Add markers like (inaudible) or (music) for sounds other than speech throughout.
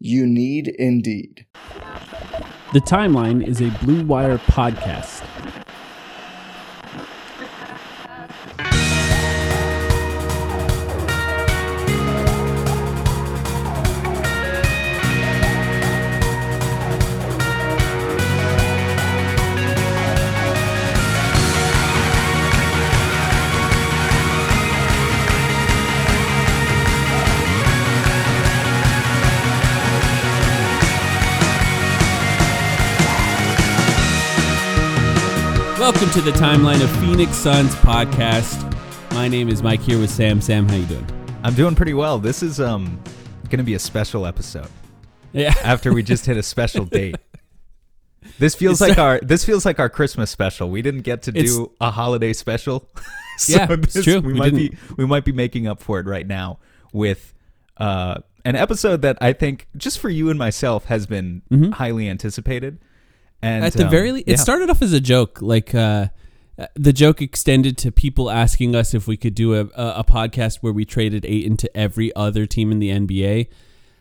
You need Indeed. The Timeline is a Blue Wire podcast. Welcome to the timeline of Phoenix Suns podcast. My name is Mike here with Sam. Sam, how you doing? I'm doing pretty well. This is um going to be a special episode. Yeah. (laughs) After we just hit a special date. This feels It's like a- our this feels like our Christmas special. We didn't get to do a holiday special. (laughs) so Yeah, it's true. We, We might be didn't. we might be making up for it right now with uh an episode that I think just for you and myself has been highly anticipated. And. At the um, very least, it yeah. started off as a joke. Like uh, uh, the joke extended to people asking us if we could do a, a, a podcast where we traded eight into every other team in the NBA.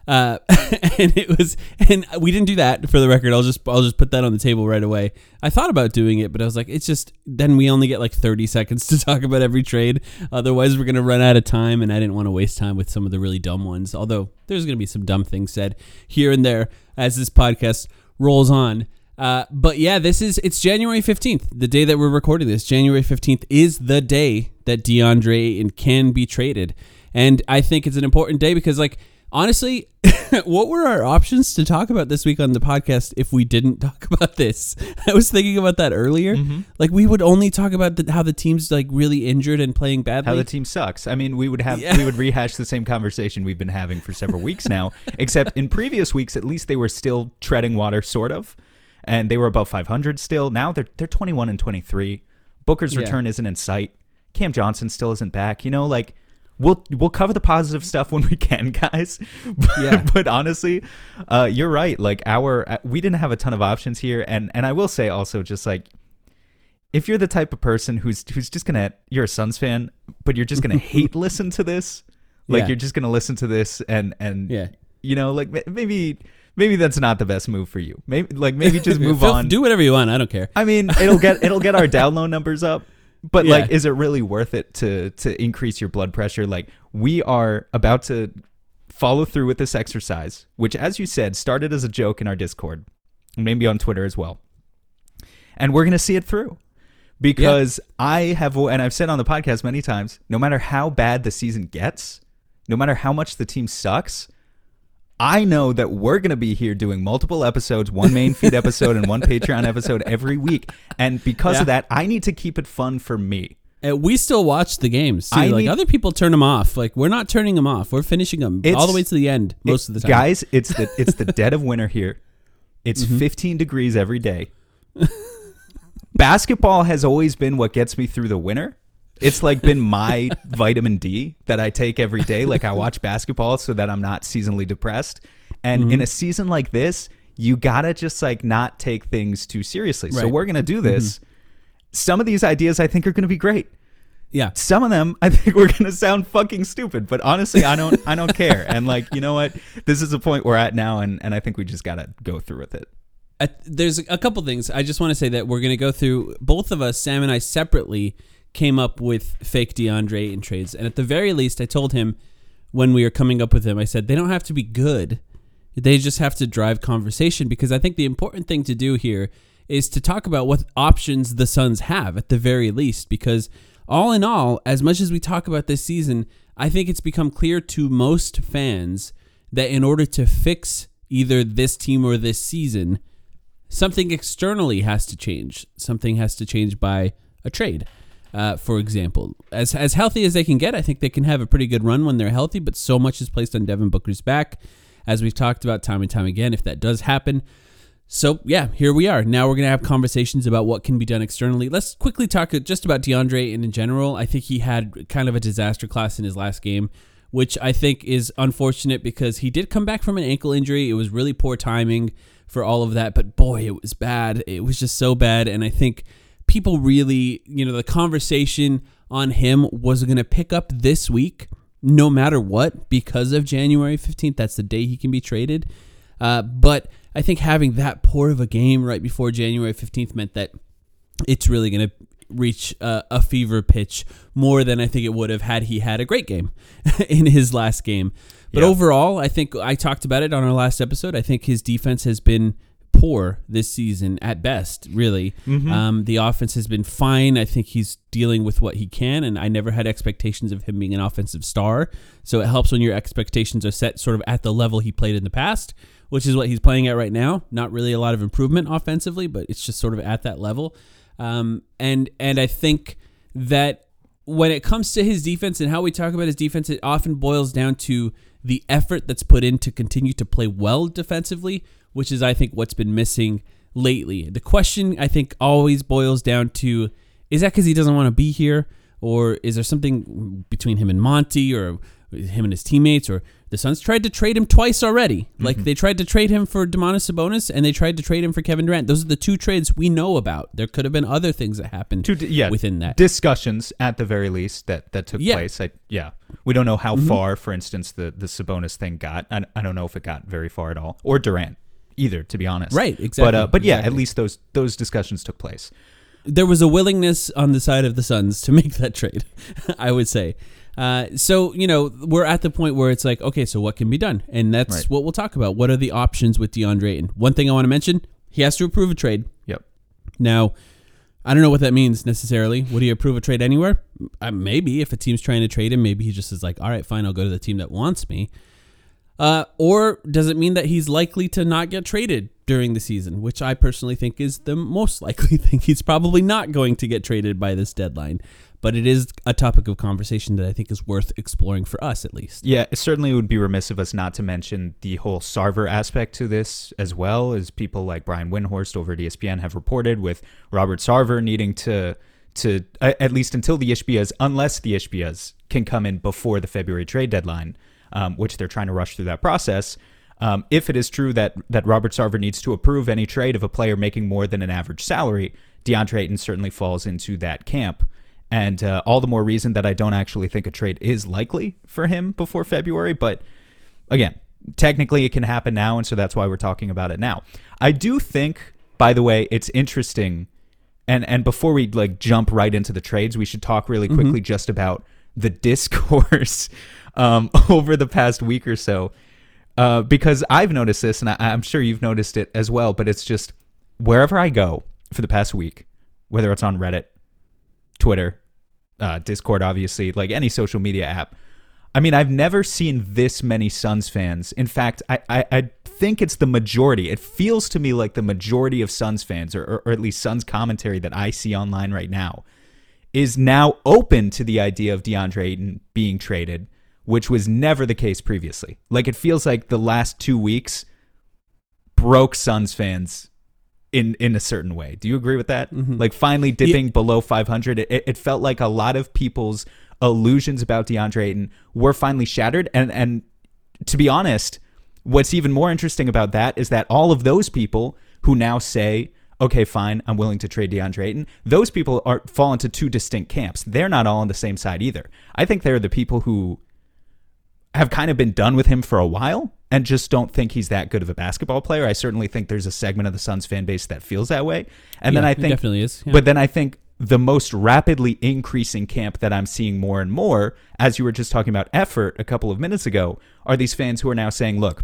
Uh, (laughs) and it was, and we didn't do that for the record. I'll just, I'll just put that on the table right away. I thought about doing it, but I was like, it's just then we only get like thirty seconds to (laughs) talk about every trade. Otherwise, we're gonna run out of time, and I didn't want to waste time with some of the really dumb ones. Although there's gonna be some dumb things said here and there as this podcast rolls on. Uh, but yeah, this is it's January fifteenth, the day that we're recording this. January fifteenth is the day that DeAndre can be traded, and I think it's an important day because, like, honestly, (laughs) what were our options to talk about this week on the podcast if we didn't (laughs) talk about this? (laughs) I was thinking about that earlier. Mm-hmm. Like, we would only talk about the, how the team's like really injured and playing badly. how the team sucks. I mean, we would have Yeah. we would rehash the same conversation we've been having for several weeks now, except in previous weeks at least they were still treading water sort of. And they were above 500 still. Now they're they're 21 and 23. Booker's Yeah. return isn't in sight. Cam Johnson still isn't back. You know, like we'll we'll cover the positive stuff when we can, (laughs) guys. But, Yeah. but honestly, uh, you're right. Like our uh, we didn't have a ton of options here, and and I will say also just like if you're the type of person who's who's just gonna you're a Suns fan, but you're just gonna (laughs) hate listen to this, like Yeah. you're just gonna listen to this and and Yeah. you know like maybe maybe that's not the best move for you. Maybe like maybe just move Feel- on. Do whatever you want. I don't care. I mean, it'll get it'll get our download numbers up. But Yeah. like, is it really worth it to to increase your blood pressure? Like, we are about to follow through with this exercise, which, as you said, started as a joke in our Discord, and maybe on Twitter as well. And we're gonna see it through because I have, and I've said on the podcast many times, no matter how bad the season gets, no matter how much the team sucks, I know that we're going to be here doing multiple episodes, one main feed episode and one (laughs) Patreon episode every week. And because Yeah. of that, I need to keep it fun for me. Uh, we still watch the games too. I like need- other people turn them off. Like we're not turning them off. We're finishing them all the way to the end most of the time. Guys, it's the it's the dead of (laughs) winter here. It's Mm-hmm. 15 degrees every day. (laughs) Basketball has always been what gets me through the winter. It's like been my (laughs) vitamin D that I take every day. Like I watch basketball so that I'm not seasonally depressed. And Mm-hmm. in a season like this, you gotta just like not take things too seriously. So Right. Mm-hmm. we're gonna do this. Some of these ideas I think are gonna be great. yeah. Some of them I think (laughs) we're gonna sound fucking stupid, but honestly, I don't I don't care. And like, you know what? This is the point we're at now, and, and I think we just gotta go through with it. Uh, there's a couple things. I just want to say that we're going to go through both of us, Sam and I separately came up with fake DeAndre in trades. And at the very least, I told him when we were coming up with them, I said, they don't have to be good. They just have to drive conversation because I think the important thing to do here is to talk about what options the Suns have at the very least. Because all in all, as much as we talk about this season, I think it's become clear to most fans that in order to fix either this team or this season, something externally has to change. Something has to change by a trade. Uh, for example, as as healthy as they can get, I think they can have a pretty good run when they're healthy. But so much is placed on Devin Booker's back, as we've talked about time and time again. If that does happen, so yeah, here we are. Now we're gonna have conversations about what can be done externally. Let's quickly talk just about DeAndre and in general. I think he had kind of a disaster class in his last game, which I think is unfortunate because he did come back from an ankle injury. It was really poor timing for all of that, but boy, it was bad. It was just so bad, and I think people really, you know, the conversation on him was going to pick up this week, no matter what, because of January 15th. That's the day he can be traded. Uh, but I think having that poor of a game right before January 15th meant that it's really going to reach uh, a fever pitch more than I think it would have had he had a great game (laughs) in his last game. But Yeah. overall, I think I talked about it on our last episode. I think his defense has been poor this season at best, really. Um, the offense has been fine. I think he's dealing with what he can, and I never had expectations of him being an offensive star. So it helps when your expectations are set sort of at the level he played in the past, which is what he's playing at right now. Not really a lot of improvement offensively, but it's just sort of at that level. Um, and and I think that when it comes to his defense and how we talk about his defense, it often boils down to the effort that's put in to continue to play well defensively, which is, I think, what's been missing lately. The question, I think, always boils down to is that because he doesn't want to be here? Or is there something between him and Monty or him and his teammates? Or the Suns tried to trade him twice already. Like they tried to trade him for Domantas Sabonis and they tried to trade him for Kevin Durant. Those are the two trades we know about. There could have been other things that happened Two, yeah, within that. discussions at the very least that that took Yeah. place. I, yeah, we don't know how Mm-hmm. far, for instance, the the Sabonis thing got. I, I don't know if it got very far at all, or Durant either, to be honest. Right, But exactly, uh, but yeah, at least those those discussions took place. there was a willingness on the side of the Suns to (laughs) make that trade, I would say. Uh, so you know we're at the point where it's like, okay, so what can be done, and that's Right. what we'll talk about. What are the options with DeAndre? And one thing I want to mention, he has to approve a trade. Yep. Now, I don't know what that means necessarily. Would he approve a trade anywhere? Uh, maybe if a team's trying to trade him, maybe he just is like, all right, fine, I'll go to the team that wants me. Uh, or does it mean that he's likely to not get traded during the season, which I personally think is the most likely (laughs) thing. He's probably not going to get traded by this deadline, but it is a topic of conversation that I think is worth exploring for us at least. Yeah, it certainly would be remiss of us not to mention the whole Sarver aspect to this as well, as people like Brian Windhorst over at ESPN have reported, with Robert Sarver needing to to at least until the Ishbias, unless the Ishbias can come in before the February trade deadline, um, which they're trying to rush through that process. Um, if it is true that that Robert Sarver needs to approve any trade of a player making more than an average salary, DeAndre Ayton certainly falls into that camp. And uh, all the more reason that I don't actually think a trade is likely for him before February. But again, technically it can happen now, and so that's why we're talking about it now. I do think, by the way, it's interesting. And and before we like jump right into the trades, we should talk really quickly just about the (laughs) discourse um, (laughs) over the past week or so, uh, because I've noticed this, and I, I'm sure you've noticed it as well. But it's just wherever I go for the past week, whether it's on Reddit, Twitter, uh, Discord, obviously, like any social media app. I mean, I've never seen this many Suns fans. In fact, I, I, I think it's the majority. It feels to me like the majority of Suns fans, or, or, or at least Suns commentary that I see online right now, is now open to the idea of DeAndre Ayton being traded, which was never the case previously. Like, it feels like the last two weeks broke Suns fans in in a certain way. Do you agree with that? Mm-hmm. Like finally dipping below 500, it, it felt like a lot of people's illusions about DeAndre Ayton were finally shattered. And and to be honest, what's even more interesting about that is that all of those people who now say, "Okay, fine, I'm willing to trade DeAndre Ayton," those people are fall into two distinct camps. They're not all on the same side either. I think they're the people who have kind of been done with him for a while and just don't think he's that good of a basketball player. I certainly think there's a segment of the Suns fan base that feels that way. And then I think definitely is, yeah. But then I think the most rapidly increasing camp that I'm seeing more and more, as you were just talking about effort a couple of minutes ago, are these fans who are now saying, look,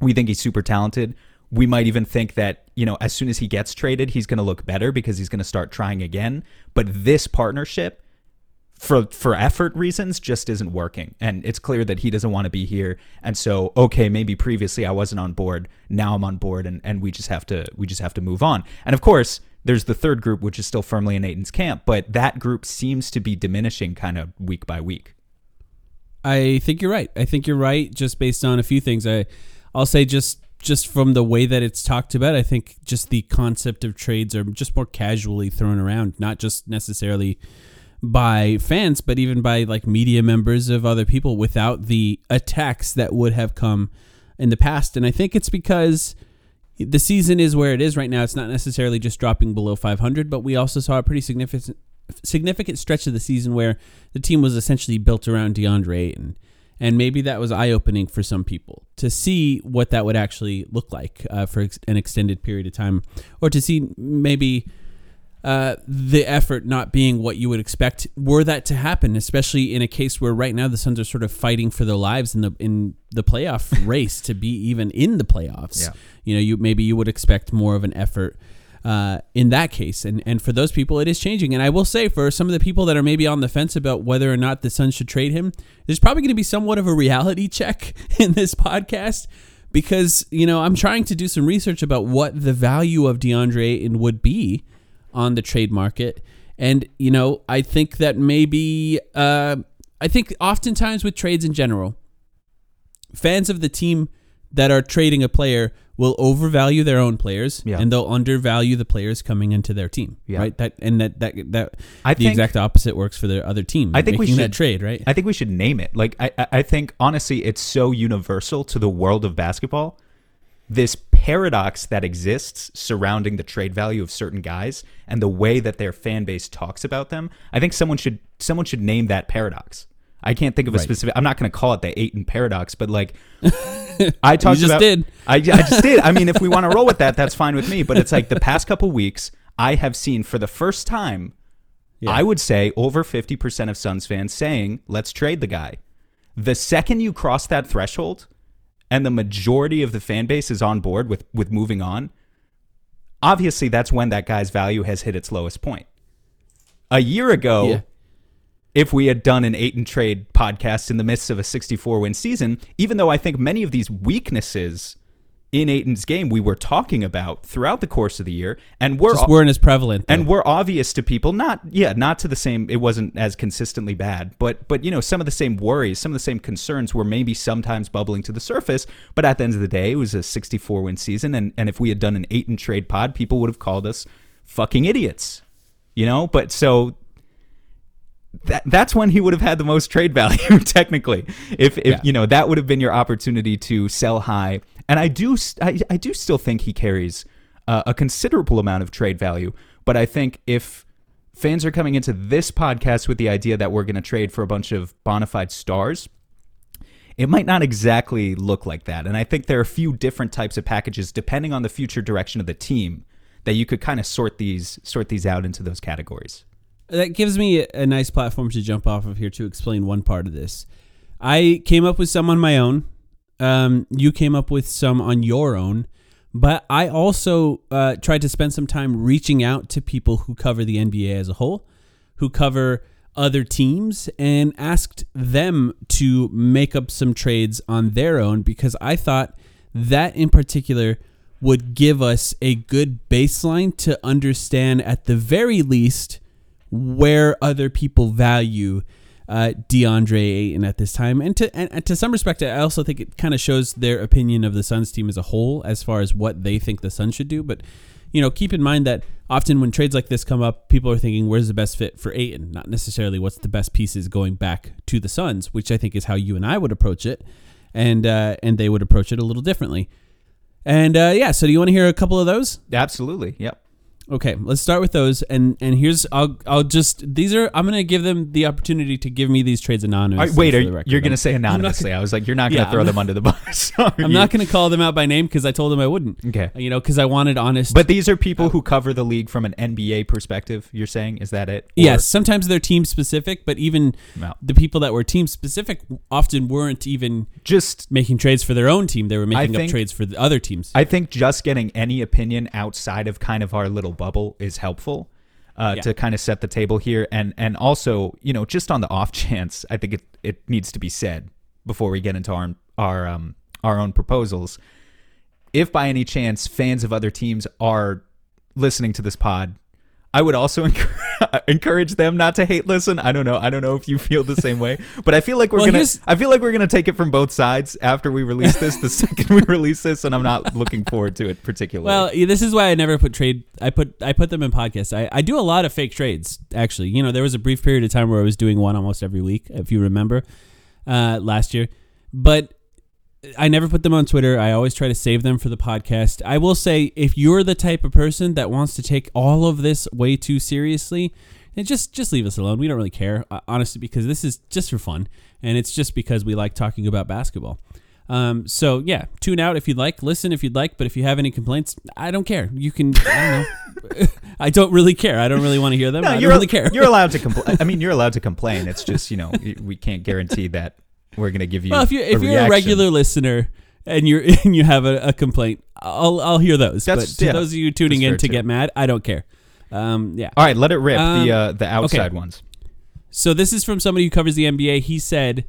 We think he's super talented. We might even think that, you know, as soon as he gets traded, he's going to look better because he's going to start trying again. But this partnership, for for effort reasons just isn't working. And it's clear that he doesn't want to be here. And so okay maybe previously I wasn't on board. Now I'm on board and and we just have to we just have to move on. And of course there's the third group which is still firmly in Ayton's camp but that group seems to be diminishing kind of week by week. I think you're right. I think you're right just based on a few things. I I'll say just just from the way that it's talked about I think just the concept of trades are just more casually thrown around not just necessarily by fans, but even by like media members of other people without the attacks that would have come in the past. And I think it's because the season is where it is right now. It's not necessarily just dropping below 500, but we also saw a pretty significant significant stretch of the season where the team was essentially built around DeAndre Ayton. And maybe that was eye opening for some people to see what that would actually look like uh, for an extended period of time, or to see maybe uh, the effort not being what you would expect were that to happen, especially in a case where right now the Suns are sort of fighting for their lives in the in the playoff (laughs) race to be even in the playoffs. Yeah. You know, you maybe you would expect more of an effort uh, in that case, and and for those people, it is changing. And I will say, for some of the people that are maybe on the fence about whether or not the Suns should trade him, there's probably going to be somewhat of a reality (laughs) check in this podcast because you know I'm trying to do some research about what the value of DeAndre Ayton would be on the trade market. And, you know, I think that maybe, uh, I think oftentimes with trades in general, fans of the team that are trading a player will overvalue their own players Yeah. and they'll undervalue the players coming into their team. Yeah. Right. That and that that that I the think- exact opposite works for their other team. I think we making that should- trade, right? I think we should name it. Like I- I think honestly, it's so universal to the world of basketball. This paradox that exists surrounding the trade value of certain guys and the way that their fan base talks about them. I think someone should someone should name that paradox. I can't think of a Right. specific. I'm not going to call it the Ayton paradox, but like (laughs) I talked just about. did. I, I just did. I mean, if we want to roll with that, that's fine with me. But it's like the past couple weeks, I have seen for the first time Yeah. I would say over 50% of Suns fans saying, let's trade the guy. The second you cross that threshold and the majority of the fan base is on board with, with moving on, obviously that's when that guy's value has hit its lowest point. A year ago, Yeah. if we had done an eight and trade podcast in the midst of a 64 win season, even though I think many of these weaknesses in Ayton's game we were talking about throughout the course of the year, and we're Just weren't as prevalent. and though. were obvious to people not yeah not to the same it wasn't as consistently bad but but you know some of the same worries some of the same concerns were maybe sometimes bubbling to the surface but at the end of the day it was a 64 win season and and if we had done an and trade pod people would have called us fucking idiots you know but so that that's when he would have had the most trade value (laughs) technically if if Yeah. you know that would have been your opportunity to sell high and i do I, I do still think he carries uh, a considerable amount of trade value but i think if fans are coming into this podcast with the idea that we're going to trade for a bunch of bona fide stars it might not exactly look like that and i think there are a few different types of packages depending on the future direction of the team that you could kind of sort these sort these out into those categories that gives me a, a nice platform to jump off of here to explain one part of this. I came up with some on my own. Um, you came up with some on your own, but I also uh, tried to spend some time reaching out to people who cover the NBA as a whole, who cover other teams, and asked them to make up some trades on their own because I thought that in particular would give us a good baseline to understand at the very least where other people value uh, DeAndre Ayton at this time, and to and, and to some respect, I also think it kind of shows their opinion of the Suns team as a whole, as far as what they think the Suns should do. But you know, keep in mind that often when trades like this come up, people are thinking, "Where's the best fit for Ayton?" Not necessarily what's the best pieces going back to the Suns, which I think is how you and I would approach it, and uh, and they would approach it a little differently. And uh, yeah, so do you want to hear a couple of those? absolutely yep Okay, let's start with those, and and here's I'll I'll just these are I'm gonna give them the opportunity to give me these trades anonymously. right, wait, are, record. you're going to I'm- say anonymously. I was like, you're not going to Yeah, throw I'm them under the bus. (laughs) I'm you? not gonna call them out by name because I told them I wouldn't. Okay. You know, because I wanted honest. But these are people who cover the league from an NBA perspective. You're saying is that it? Or- yes, sometimes they're team specific, but even No. the people that were team specific often weren't even Just making trades for their own team. They were making think- up trades for the other teams. I think just getting any opinion outside of kind of our little bubble is helpful uh, Yeah. to kind of set the table here, and and also you know just on the off (laughs) chance, I think it it needs to be said before we get into our our um our own proposals. If by any chance fans of other teams are listening to this pod, I would also (laughs) encourage, them not to hate listen. I don't know. I don't know if you feel the same way, but I feel like we're Well, gonna. here's- I feel like we're gonna take it from both sides after we release this. The (laughs) second we release this, and I'm not looking forward to it particularly. Well, this is why I never put trade. I put I put them in podcasts. I, I do a lot of fake trades. Actually, you know, there was a brief period of time where I was doing one almost every week, if you remember, uh, last year. But I never put them on Twitter. I always try to save them for the podcast. I will say, if you're the type of person that wants to take all of this way too seriously, then just just leave us alone. We don't really care, uh, honestly, because this is just for fun, and it's just because we like talking about basketball. Um, so yeah, tune out if you'd like, listen if you'd like, but if you have any complaints, I don't care. You can, I don't know. (laughs) I don't really care. I don't really want to hear them. no, I you're really care. you're allowed to (laughs) complain. I mean, you're allowed to complain. It's just you know we can't guarantee that we're gonna give you. well, if you if a you're a regular listener and you're (laughs) and you have a, a complaint, I'll I'll hear those. That's- but to yeah, those of you tuning in to too. get mad, I don't care. Um, yeah. All right, let it rip. the Um, uh, the outside ones. So this is from somebody who covers the NBA. He said,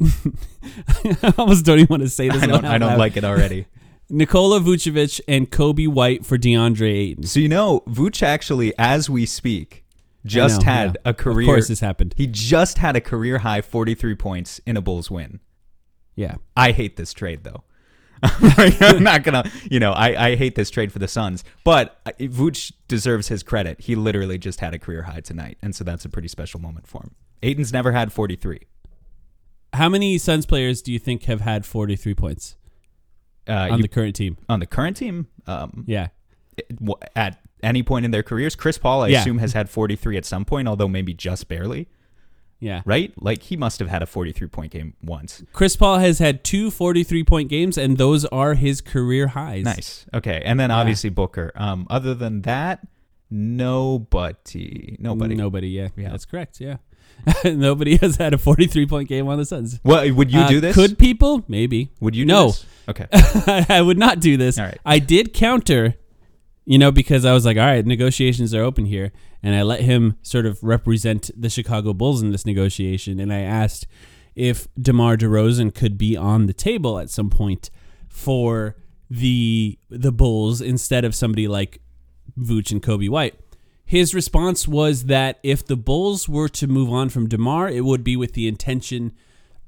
(laughs) I almost don't even want to say this. (laughs) I don't. I don't like it already. Nikola Vucevic and Coby White for DeAndre Ayton. So you know, Vooch actually, as we speak, just know, had yeah. a career. Of course, this happened. He just had a career high 43 points in a Bulls win. Yeah. I hate this trade though. (laughs) I'm not gonna, you know, I, I hate this trade for the Suns, but Vooch deserves his credit. He literally just had a career high tonight, and so that's a pretty special moment for him. Ayton's never had 43. How many Suns players do you think have had 43 points Uh, on you- the current team? on the current team, um, Yeah. it- at any point in their careers, Chris Paul, I Yeah. assume, has had 43 at some point, although maybe just barely. Yeah. Right? Like he must have had a 43 point game once. Chris Paul has had two 43 point games, and those are his career highs. Nice. Okay, and then obviously Booker. Um, other than that, nobody, nobody. Nobody, yeah. Yeah. That's correct, yeah. (laughs) Nobody has had a 43 point game on the Suns. Well, would you Uh, do this? Could people? Maybe. would you? Do No. this? Okay. (laughs) I would not do this. All right. I did counter, you know, because I was like, all right, negotiations are open here. And I let him sort of represent the Chicago Bulls in this negotiation. And I asked if DeMar DeRozan could be on the table at some point for the the Bulls instead of somebody like Vooch and Coby White. His response was that if the Bulls were to move on from DeMar, it would be with the intention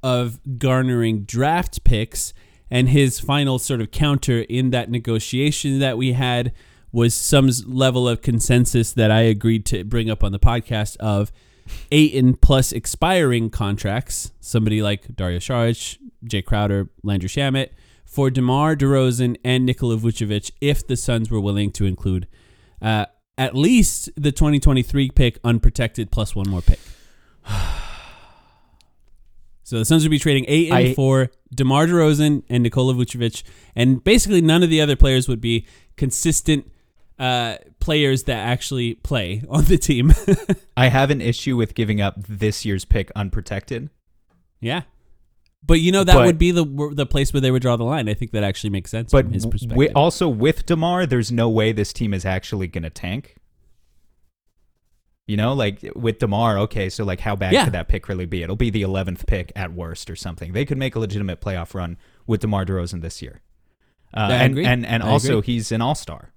of garnering draft picks. And his final sort of counter in that negotiation that we had was some level of consensus that I agreed to bring up on the podcast of Ayton plus expiring contracts, somebody like Dario Saric, Jay Crowder, Landry Shamet, for DeMar DeRozan and Nikola Vucevic if the Suns were willing to include uh, at least the 2023 pick unprotected plus one more pick. (sighs) So the Suns would be trading Ayton I- for DeMar DeRozan and Nikola Vucevic, and basically none of the other players would be consistent uh, players that actually play (laughs) on the team. (laughs) I have an issue with giving up this year's pick unprotected. yeah, but you know that But- would be the the place where they would draw the line. I think that actually makes sense But from his perspective. also with Demar, there's no way this team is actually going to tank. You know, like with Demar, okay, so like how bad Yeah. could that pick really be? It'll be the 11th pick at worst or something. They could make a legitimate playoff run with DeMar DeRozan this year. Uh, and, and and I also agree. he's an all-star.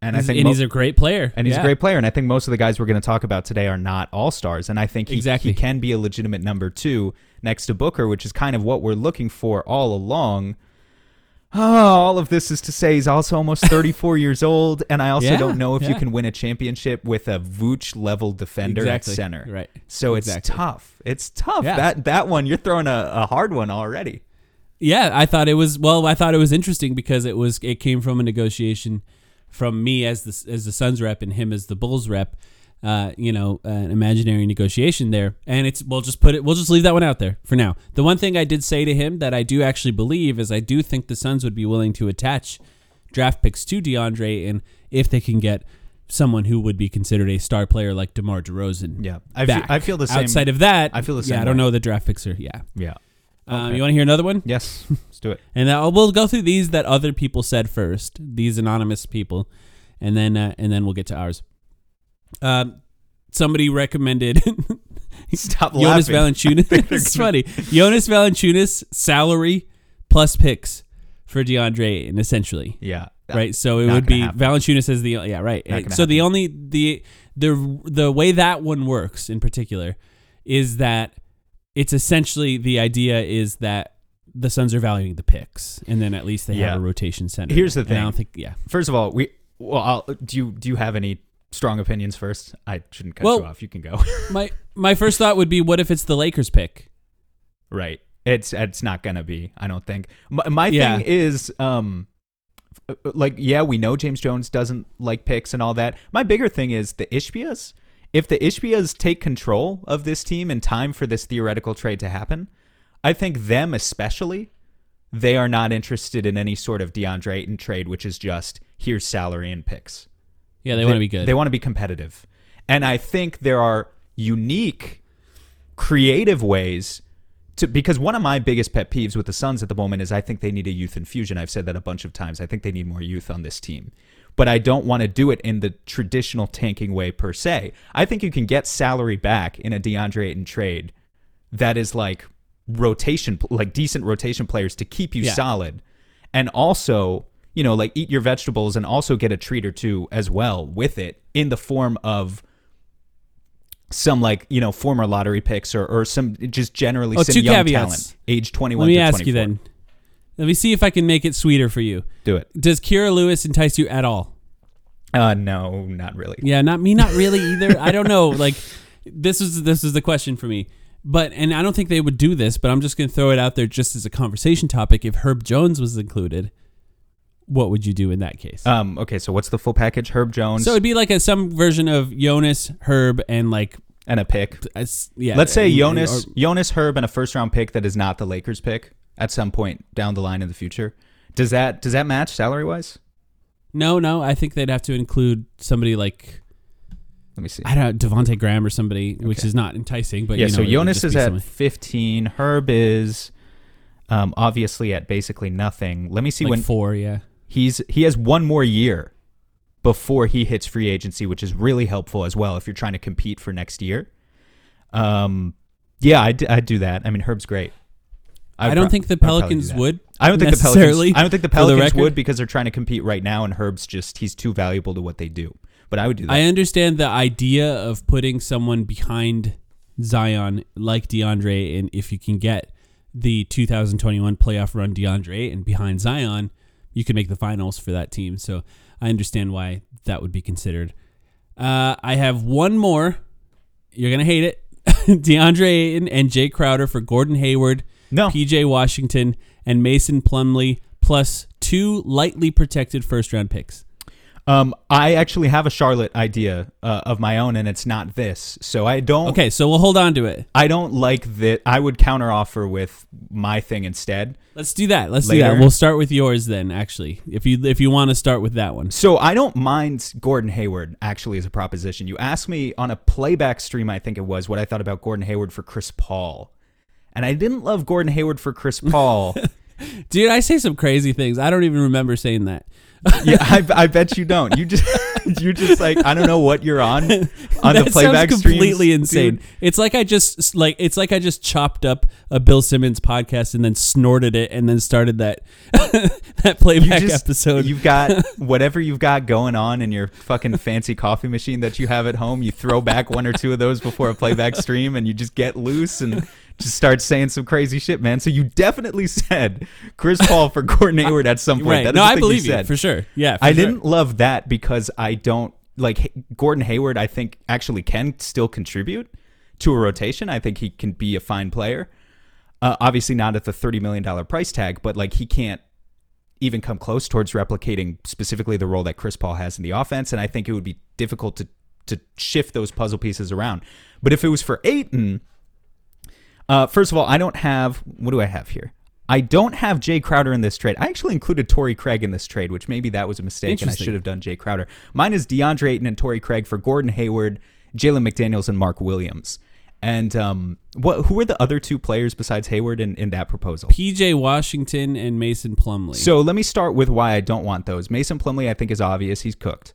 And He's- I think and mo- he's a great player, and he's Yeah. a great player. And I think most of the guys we're going to talk about today are not all stars. And I think he, Exactly. he can be a legitimate number two next to Booker, which is kind of what we're looking for all along. Oh, (sighs) all of this is to say he's also almost (laughs) 34 years old. And I also Yeah, don't know if you can win a championship with a Vooch level defender Exactly. at center. Right. So it's tough. It's tough. Yeah. That that one, you're throwing a, a hard one already. Yeah, I thought it was well. I thought it was interesting because it was it came from a negotiation from me as the as the Suns rep and him as the Bulls rep. Uh, you know, an imaginary negotiation there, and it's we'll just put it. We'll just leave that one out there for now. The one thing I did say to him that I do actually believe is I do think the Suns would be willing to attach draft picks to DeAndre, and if they can get someone who would be considered a star player like DeMar DeRozan. Yeah, I feel. I feel the same. Outside of that, I feel the Yeah, same I don't know the draft picks are. Yeah. yeah. Um, Okay. you want to hear another one? Yes, (laughs) let's do it. And uh, we'll go through these that other people said first, these anonymous people, and then uh, and then we'll get to ours. Um, somebody recommended (laughs) Stop Jonas laughing. Valanciunas. (laughs) it's funny. Jonas Valanciunas salary plus picks for DeAndre, and essentially, Yeah. right? So it would be happen. Valanciunas as the yeah, right. So the only the the the way that one works in particular is that it's essentially the idea is that the Suns are valuing the picks, and then at least they Yeah. have a rotation center. Here's the And I don't think yeah. First of all, we well, I'll, do you do you have any strong opinions first? I shouldn't cut Well- you off. You can go. (laughs) My my first thought would be, what if it's the Lakers pick? right. It's it's not gonna be. I don't think. My, my Yeah. thing is, um, like yeah, we know James Jones doesn't like picks and all that. My bigger thing is the Ishbias. If the Ishbias take control of this team in time for this theoretical trade to happen, I think them especially, they are not interested in any sort of DeAndre Ayton trade, which is just here's salary and picks. Yeah, they, want to be good. They want to be competitive. And I think there are unique, creative ways to because one of my biggest pet peeves with the Suns at the moment is I think they need a youth infusion. I've said that a bunch of times. I think they need more youth on this team. But I don't want to do it in the traditional tanking way per se. I think you can get salary back in a DeAndre Ayton trade that is like rotation like decent rotation players to keep you Yeah. solid and also you know like eat your vegetables and also get a treat or two as well with it in the form of some like you know former lottery picks or, or some just generally Oh, some young caveats. talent age 21 Let me to ask 24. you then. Let me see if I can make it sweeter for you. do it Does Kira Lewis entice you at all? uh no not really Yeah, not me, not really either. I don't know. (laughs) Like this is this is the question for me. But and I don't think they would do this, but I'm just gonna throw it out there just as a conversation topic. If Herb Jones was included, what would you do in that case? um okay so what's the full package herb jones so it'd be like a some version of Jonas, Herb, and like and a pick a yeah. let's say and- jonas or- jonas herb and a first round pick that is not the lakers pick at some point down the line in the future does that does that match salary wise no, no. I think they'd have to include somebody like let me see I don't know Devonte Graham or somebody, which is not enticing. But yeah, you know, so Jonas is at somebody- 15. Herb is um, obviously at basically nothing. Let me see like when four. Yeah. he's he has one more year before he hits free agency, which is really helpful as well if you're trying to compete for next year. Um, yeah, I'd, I'd do that. I mean, Herb's great. I I'd don't pro- think the do Pelicans would. I don't think the necessarily, Pelicans. I don't think the Pelicans would because they're trying to compete right now, and Herb's just he's too valuable to what they do. But I would do that. I understand the idea of putting someone behind Zion like DeAndre, and if you can get the 2021 playoff run DeAndre and behind Zion, you can make the finals for that team. So I understand why that would be considered. Uh, I have one more. You're gonna hate it. (laughs) DeAndre Ayton and Jay Crowder for Gordon Hayward, no, PJ Washington, and Mason Plumlee, plus two lightly protected first round picks. Um, I actually have a Charlotte idea uh, of my own, and it's not this. So I don't. Okay, so we'll hold on to it. I don't like that. I would counteroffer with my thing instead. Let's do that. Let's do that. We'll start with yours then. Actually, if you if you want to start with that one, So I don't mind Gordon Hayward actually as a proposition. You asked me on a playback stream, I think it was, what I thought about Gordon Hayward for Chris Paul, and I didn't love Gordon Hayward for Chris Paul. (laughs) dude, I say some crazy things. I don't even remember saying that. yeah, I, I bet you don't. You just (laughs) you just like I don't know what you're on (laughs) on that the playback sounds streams, completely insane. dude. It's like I just like it's like I just chopped up a Bill Simmons podcast and then snorted it and then started that that You playback just, episode. You've got whatever you've got going on in your fucking fancy coffee machine that you have at home. You throw back one or two of those before a playback stream, and you just get loose and just start saying some crazy shit, man. So you definitely said Chris Paul for Gordon Hayward at some point. right? That no, I believe you, said. for sure. Yeah, for I sure. didn't love that because I don't like Gordon Hayward. I think actually can still contribute to a rotation. I think he can be a fine player. Uh, obviously not at the thirty million dollar price tag, but like he can't. even come close towards replicating specifically the role that Chris Paul has in the offense. And I think it would be difficult to to shift those puzzle pieces around. But if it was for Ayton, uh, first of all, I don't have what do I have here? I don't have Jay Crowder in this trade. I actually included Torrey Craig in this trade, which maybe that was a mistake, and I should have done Jay Crowder. Mine is DeAndre Ayton and Torrey Craig for Gordon Hayward, Jalen McDaniels, and Mark Williams. And um, what? Who were the other two players besides Hayward in, in that proposal? PJ Washington and Mason Plumlee. So let me start with why I don't want those. Mason Plumlee, I think, is obvious. He's cooked.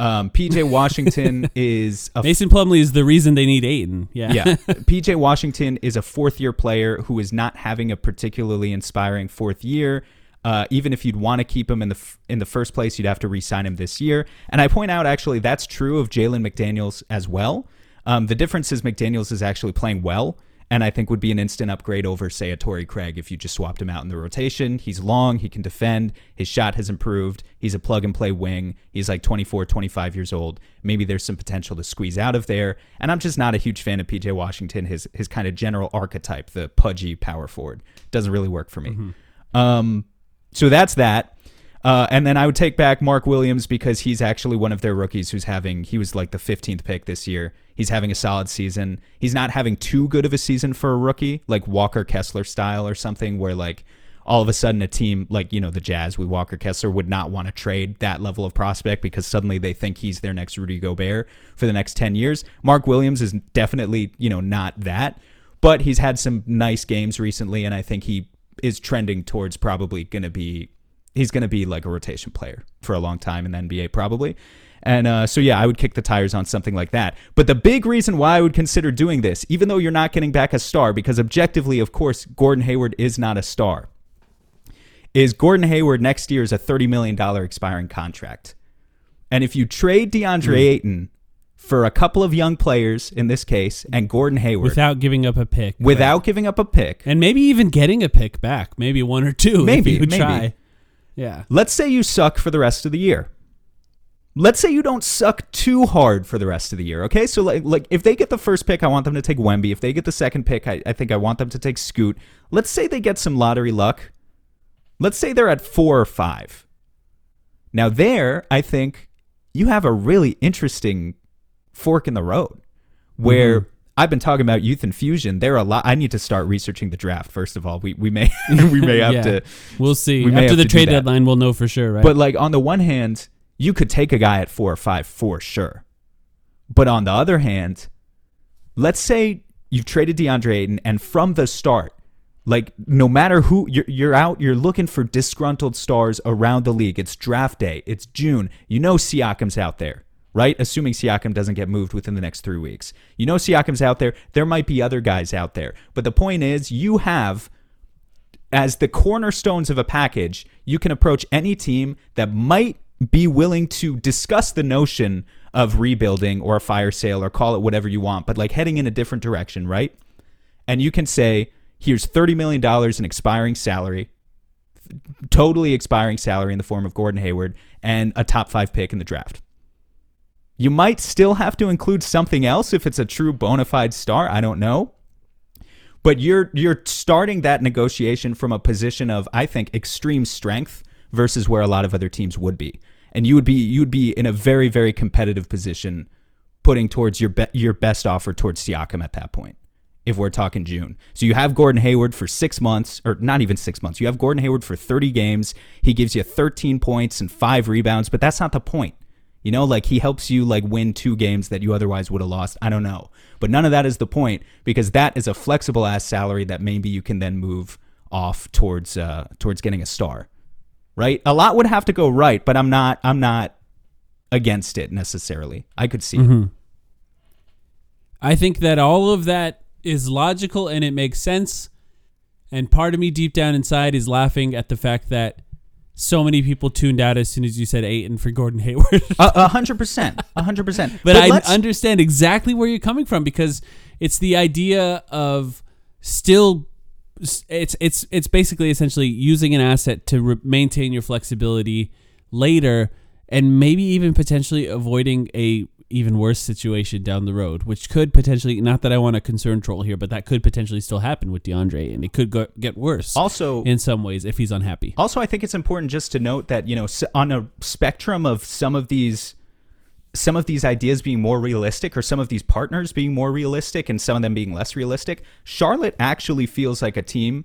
Um, PJ Washington (laughs) is a Mason Plumlee is the reason they need Ayton. Yeah. yeah. (laughs) PJ Washington is a fourth year player who is not having a particularly inspiring fourth year. Uh, even if you'd want to keep him in the f- in the first place, you'd have to re-sign him this year. And I point out actually that's true of Jalen McDaniels as well. Um, the difference is McDaniels is actually playing well, and I think would be an instant upgrade over say a Torrey Craig if you just swapped him out in the rotation. He's long, he can defend, his shot has improved. He's a plug and play wing. He's like 24, 25 years old. Maybe there's some potential to squeeze out of there. And I'm just not a huge fan of PJ Washington. His his kind of general archetype, the pudgy power forward, doesn't really work for me. Um, so that's that. Uh, and then I would take back Mark Williams because he's actually one of their rookies who's having, he was like the 15th pick this year. He's having a solid season. He's not having too good of a season for a rookie, like Walker Kessler style or something, where like all of a sudden a team like, you know, the Jazz with Walker Kessler would not want to trade that level of prospect because suddenly they think he's their next Rudy Gobert for the next 10 years. Mark Williams is definitely, you know, not that, but he's had some nice games recently, and I think he is trending towards probably going to be he's going to be like a rotation player for a long time in the NBA, probably. And uh, so, yeah, I would kick the tires on something like that. But the big reason why I would consider doing this, even though you're not getting back a star, because objectively, of course, Gordon Hayward is not a star, is Gordon Hayward next year is a $30 million expiring contract. And if you trade DeAndre Ayton for a couple of young players, in this case, and Gordon Hayward, Without giving up a pick. without giving up a pick, and maybe even getting a pick back. Maybe one or two. Maybe, if you maybe. try. Yeah. Let's say you suck for the rest of the year. Let's say you don't suck too hard for the rest of the year. Okay, so like, like if they get the first pick, I want them to take Wemby. If they get the second pick, I, I think I want them to take Scoot. Let's say they get some lottery luck. Let's say they're at four or five. Now there, I think you have a really interesting fork in the road where mm-hmm. I've been talking about youth infusion. There are a lot. I need to start researching the draft. First of all, we we may (laughs) we may have Yeah. to We'll see. We After the trade deadline, we'll know for sure, right? But like on the one hand, you could take a guy at four or five for sure. But on the other hand, let's say you've traded DeAndre Ayton, and from the start, like no matter who you're, you're out, you're looking for disgruntled stars around the league. It's draft day. It's June. You know Siakam's out there, right? Assuming Siakam doesn't get moved within the next three weeks. You know Siakam's out there. There might be other guys out there, but the point is, you have as the cornerstones of a package, you can approach any team that might be willing to discuss the notion of rebuilding or a fire sale or call it whatever you want, but like heading in a different direction, right? And you can say, here's $30 million in expiring salary, totally expiring salary in the form of Gordon Hayward, and a top five pick in the draft. You might still have to include something else if it's a true bona fide star. I don't know but you're you're starting that negotiation from a position of I think extreme strength versus where a lot of other teams would be. And you would be you would be in a very very competitive position putting towards your be- your best offer towards Siakam at that point. If we're talking June. So you have Gordon Hayward for 6 months or not even 6 months. You have Gordon Hayward for 30 games. He gives you 13 points and 5 rebounds, but that's not the point. You know, like he helps you like win two games that you otherwise would have lost. I don't know. But none of that is the point because that is a flexible ass salary that maybe you can then move off towards uh towards getting a star. Right? A lot would have to go right, but I'm not I'm not against it necessarily. I could see it. I think that all of that is logical and it makes sense. And part of me deep down inside is laughing at the fact that so many people tuned out as soon as you said Ayton for Gordon Hayward. (laughs) A hundred percent. A hundred percent. but, I understand exactly where you're coming from because it's the idea of still it's it's it's basically essentially using an asset to re- maintain your flexibility later and maybe even potentially avoiding a even worse situation down the road, which could potentially not that I want to concern troll here, but that could potentially still happen with DeAndre, and it could go, get worse Also, in some ways if he's unhappy. Also, I think it's important just to note that you know on a spectrum of some of these some of these ideas being more realistic or some of these partners being more realistic and some of them being less realistic, Charlotte actually feels like a team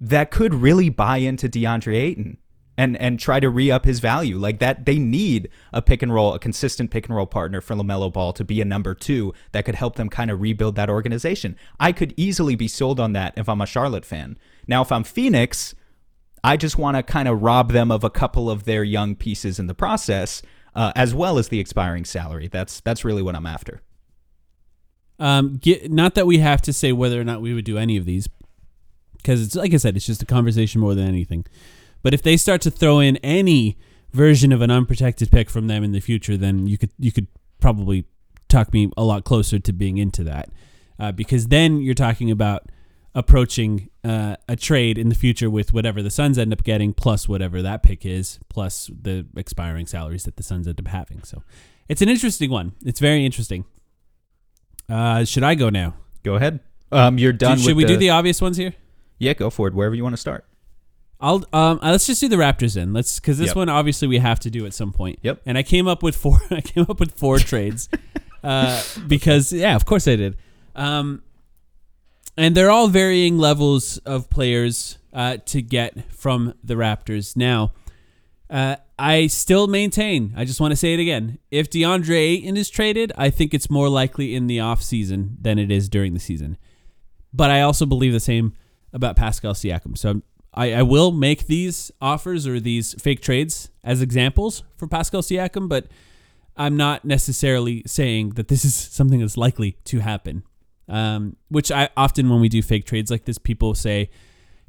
that could really buy into DeAndre Ayton and and try to re-up his value. Like that they need a pick and roll, a consistent pick and roll partner for LaMelo Ball to be a number 2 that could help them kind of rebuild that organization. I could easily be sold on that if I'm a Charlotte fan. Now if I'm Phoenix, I just want to kind of rob them of a couple of their young pieces in the process, uh, as well as the expiring salary. That's that's really what I'm after. Um, get, not that we have to say whether or not we would do any of these, because it's like I said, it's just a conversation more than anything. But if they start to throw in any version of an unprotected pick from them in the future, then you could you could probably talk me a lot closer to being into that, uh, because then you're talking about approaching uh, a trade in the future with whatever the Suns end up getting, plus whatever that pick is, plus the expiring salaries that the Suns end up having. So it's an interesting one. It's very interesting. Uh, should I go now? Go ahead. Um, you're done. Do- should we do the obvious ones here? Yeah, go for it. Wherever you want to start. I'll um uh, let's just do the Raptors then. Let's because this Yep. one obviously we have to do at some point. Yep. And I came up with four. (laughs) I came up with four trades, (laughs) uh, because yeah, of course I did. Um, and they're all varying levels of players uh, to get from the Raptors. Now, uh, I still maintain. I just want to say it again. If DeAndre Ayton is traded, I think it's more likely in the off season than it is during the season. But I also believe the same about Pascal Siakam. So I'm, I, I will make these offers or these fake trades as examples for Pascal Siakam, but I'm not necessarily saying that this is (laughs) something that's likely to happen. Um, which I often, when we do fake trades like this, people say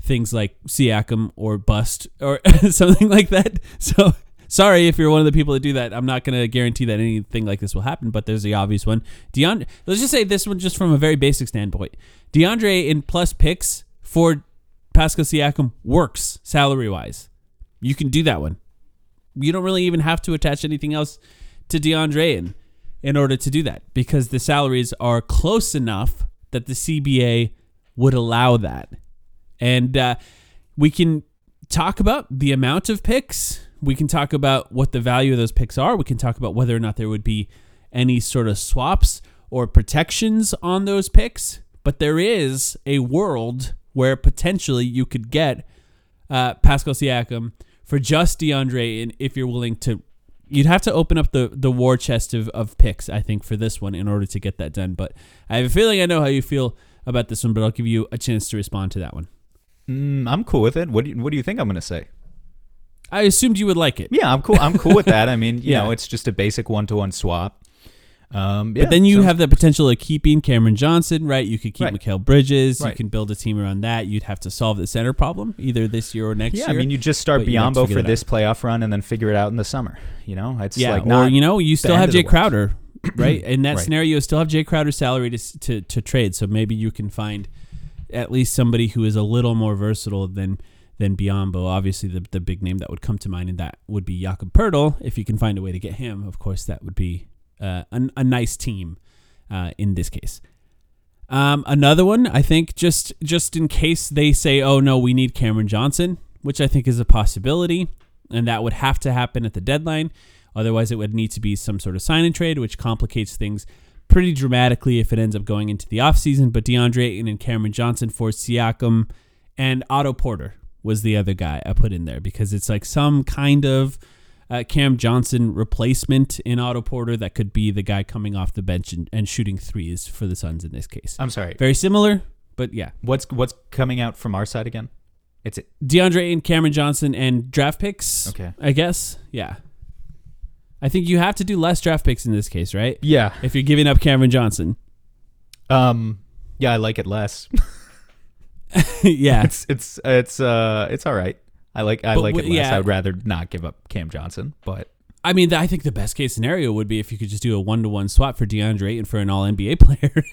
things like Siakam or bust or (laughs) something like that. (laughs) So sorry if you're one of the people that do that. I'm not going to guarantee that anything like this will happen, but there's the obvious one. DeAndre, let's just say this one just from a very basic standpoint. DeAndre in plus picks for Pascal Siakam works salary wise. You can do that one. You don't really even have to attach anything else to DeAndre in in order to do that because the salaries are close enough that the CBA would allow that. And uh, we can talk about the amount of picks. We can talk about what the value of those picks are. We can talk about whether or not there would be any sort of swaps or protections on those picks. But there is a world where potentially you could get uh, Pascal Siakam for just DeAndre, and if you're willing to, you'd have to open up the the war chest of, of picks, I think, for this one in order to get that done. But I have a feeling I know how you feel about this one, but I'll give you a chance to respond to that one. Mm, I'm cool with it. What do you, what do you think I'm going to say? I assumed you would like it. Yeah, I'm cool. I'm cool with that. I mean, you (laughs) Yeah. know, it's just a basic one to one swap. Um, yeah, But then you sounds- have the potential of keeping Cameron Johnson, right? You could keep Right. Mikal Bridges. You can build a team around that. You'd have to solve the center problem either this year or next Yeah, year. I mean, you just start but you'd have to Biyombo for this playoff run and then figure it out in the summer. You know, it's yeah, like or you know, you still have Jae. Crowder, (clears throat) right? In that Right. scenario, you still have Jae Crowder's salary to, to to trade. So maybe you can find at least somebody who is a little more versatile than than Biyombo. Obviously, the the big name that would come to mind and that would be Jakob Poeltl. If you can find a way to get him, of course, that would be uh, a, a nice team uh, in this case. Um, another one, I think, just just in case they say, "Oh no, we need Cameron Johnson," which I think is a possibility, and that would have to happen at the deadline. Otherwise, it would need to be some sort of sign and trade, which complicates things pretty dramatically if it ends up going into the offseason. But DeAndre Ayton and Cameron Johnson for Siakam and Otto Porter was the other guy I put in there because it's like some kind of uh, Cam Johnson replacement in Otto Porter that could be the guy coming off the bench and, and shooting threes for the Suns in this case. I'm sorry. Very similar, but yeah. What's what's coming out from our side again? It's DeAndre and Cameron Johnson and draft picks. Okay. I guess. Yeah. I think you have to do less draft picks in this case, right? yeah. If you're giving up Cameron Johnson. Um. Yeah, I like it less. (laughs) yeah. (laughs) it's it's it's uh it's all right. I like I But like it w- less. yeah. I'd rather not give up Cam Johnson, but I mean, I think the best case scenario would be if you could just do a one to one swap for DeAndre and for an All NBA (laughs) player.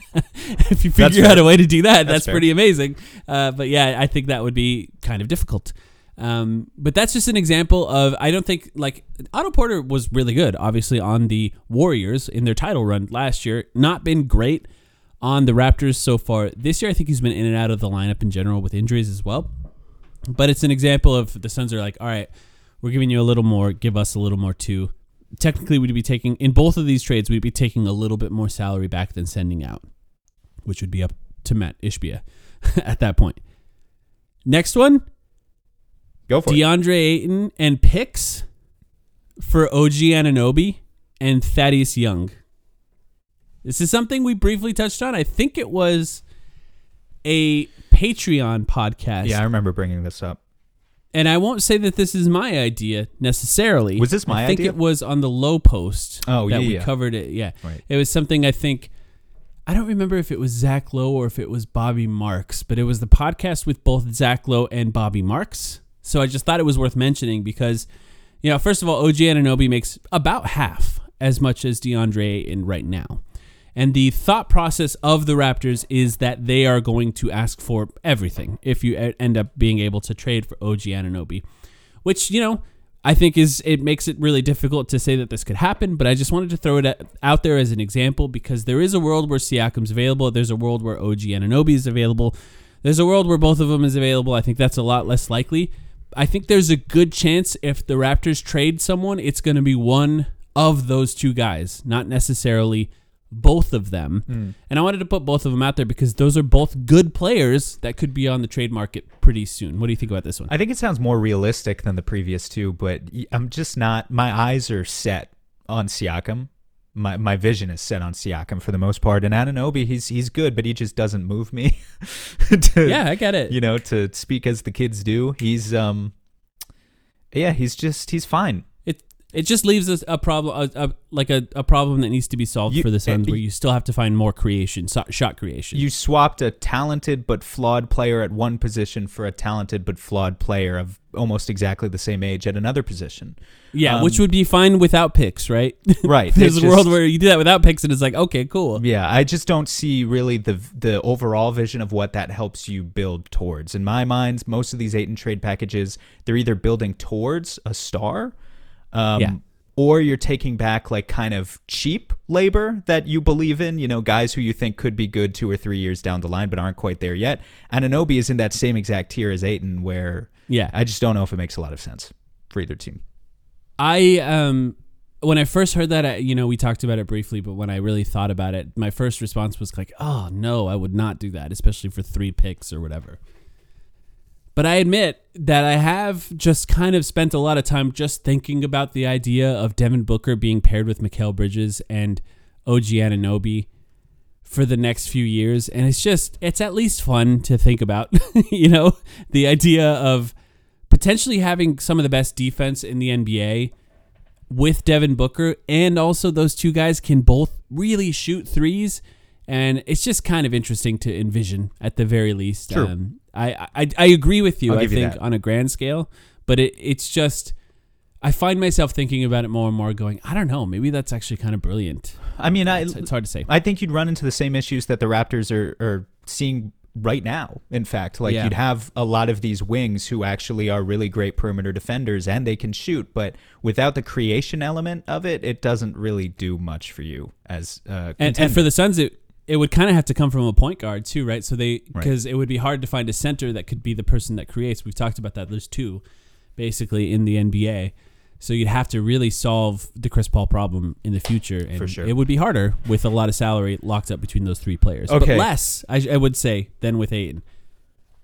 if you figure out a way to do that, that's, That's pretty amazing. Uh, but yeah, I think that would be kind of difficult. Um, but that's just an example of I don't think like Otto Porter was really good, obviously on the Warriors in their title run last year. Not been great on the Raptors so far this year. I think he's been in and out of the lineup in general with injuries as well. But it's an example of the Suns are like, all right, we're giving you a little more, give us a little more too. Technically, we'd be taking in both of these trades, we'd be taking a little bit more salary back than sending out, which would be up to Matt Ishbia (laughs) at that point. Next one, Go for it. DeAndre Ayton and picks for OG Anunoby and Thaddeus Young. This is something we briefly touched on. I think it was a Patreon podcast. Yeah, I remember bringing this up. And I won't say that this is my idea necessarily. Was this my idea? I think idea? it was on the Lowe Post. Oh, that yeah, we yeah. covered it. Yeah, Right. it was something I think. I don't remember if it was Zach Lowe or if it was Bobby Marks, but it was the podcast with both Zach Lowe and Bobby Marks. So I just thought it was worth mentioning because, you know, first of all, OG Anunoby makes about half as much as DeAndre in right now. And the thought process of the Raptors is that they are going to ask for everything if you end up being able to trade for OG Anunoby, which, you know, I think is it makes it really difficult to say that this could happen, but I just wanted to throw it out there as an example because there is a world where Siakam's available, there's a world where OG Anunoby is available. There's a world where both of them is available. I think that's a lot less likely. I think there's a good chance if the Raptors trade someone, it's going to be one of those two guys, not necessarily both of them. And I wanted to put both of them out there because those are both good players that could be on the trade market pretty soon. What do you think about this one? I think it sounds more realistic than the previous two, but I'm just not. My eyes are set on Siakam. My my vision is set on Siakam for the most part. And Anunoby, he's he's good, but he just doesn't move me. (laughs) to, yeah, I get it. you know, to speak as the kids do. He's um, yeah, he's just he's fine. It just leaves us a problem, a, a, like a, a problem that needs to be solved You- for the Suns, uh, where you still have to find more creation, so, shot creation. You swapped a talented but flawed player at one position for a talented but flawed player of almost exactly the same age at another position. yeah, um, which would be fine without picks, right? (laughs) Right. There's a world where you do that without picks, and it's like, okay, cool. Yeah, I just don't see really the the overall vision of what that helps you build towards. In my mind, most of these Ayton trade packages, they're either building towards a star, um, Yeah. or you're taking back like kind of cheap labor that you believe in. You know, guys who you think could be good two or three years down the line, but aren't quite there yet. And Anunoby is in that same exact tier as Ayton, where Yeah. I just don't know if it makes a lot of sense for either team. I um when I first heard that, I, you know, we talked about it briefly, but when I really thought about it, my first response was like, "Oh no, I would not do that, especially for three picks or whatever." But I admit that I have just kind of spent a lot of time just thinking about the idea of Devin Booker being paired with Mikal Bridges and OG Anunoby for the next few years, and it's just it's at least fun to think about. (laughs) you know, the idea of potentially having some of the best defense in the NBA with Devin Booker, and also those two guys can both really shoot threes, and it's just kind of interesting to envision at the very least. True. Um, I, I I agree with you. I give you think on a grand scale, but it it's just. I find myself thinking about it more and more, going, I don't know, maybe that's actually kind of brilliant. I mean, I It's, it's hard to say. I think you'd run into the same issues that the Raptors are, are seeing right now. In fact, like Yeah. you'd have a lot of these wings who actually are really great perimeter defenders and they can shoot, but without the creation element of it, it doesn't really do much for you as uh, and, and for the Suns, it it would kind of have to come from a point guard too, right? So they Right. because it would be hard to find a center that could be the person that creates. We've talked about that. There's two, basically in the NBA. So you'd have to really solve the Chris Paul problem in the future, and For sure. it would be harder with a lot of salary locked up between those three players. Okay. but less, I, I would say, than with Ayton.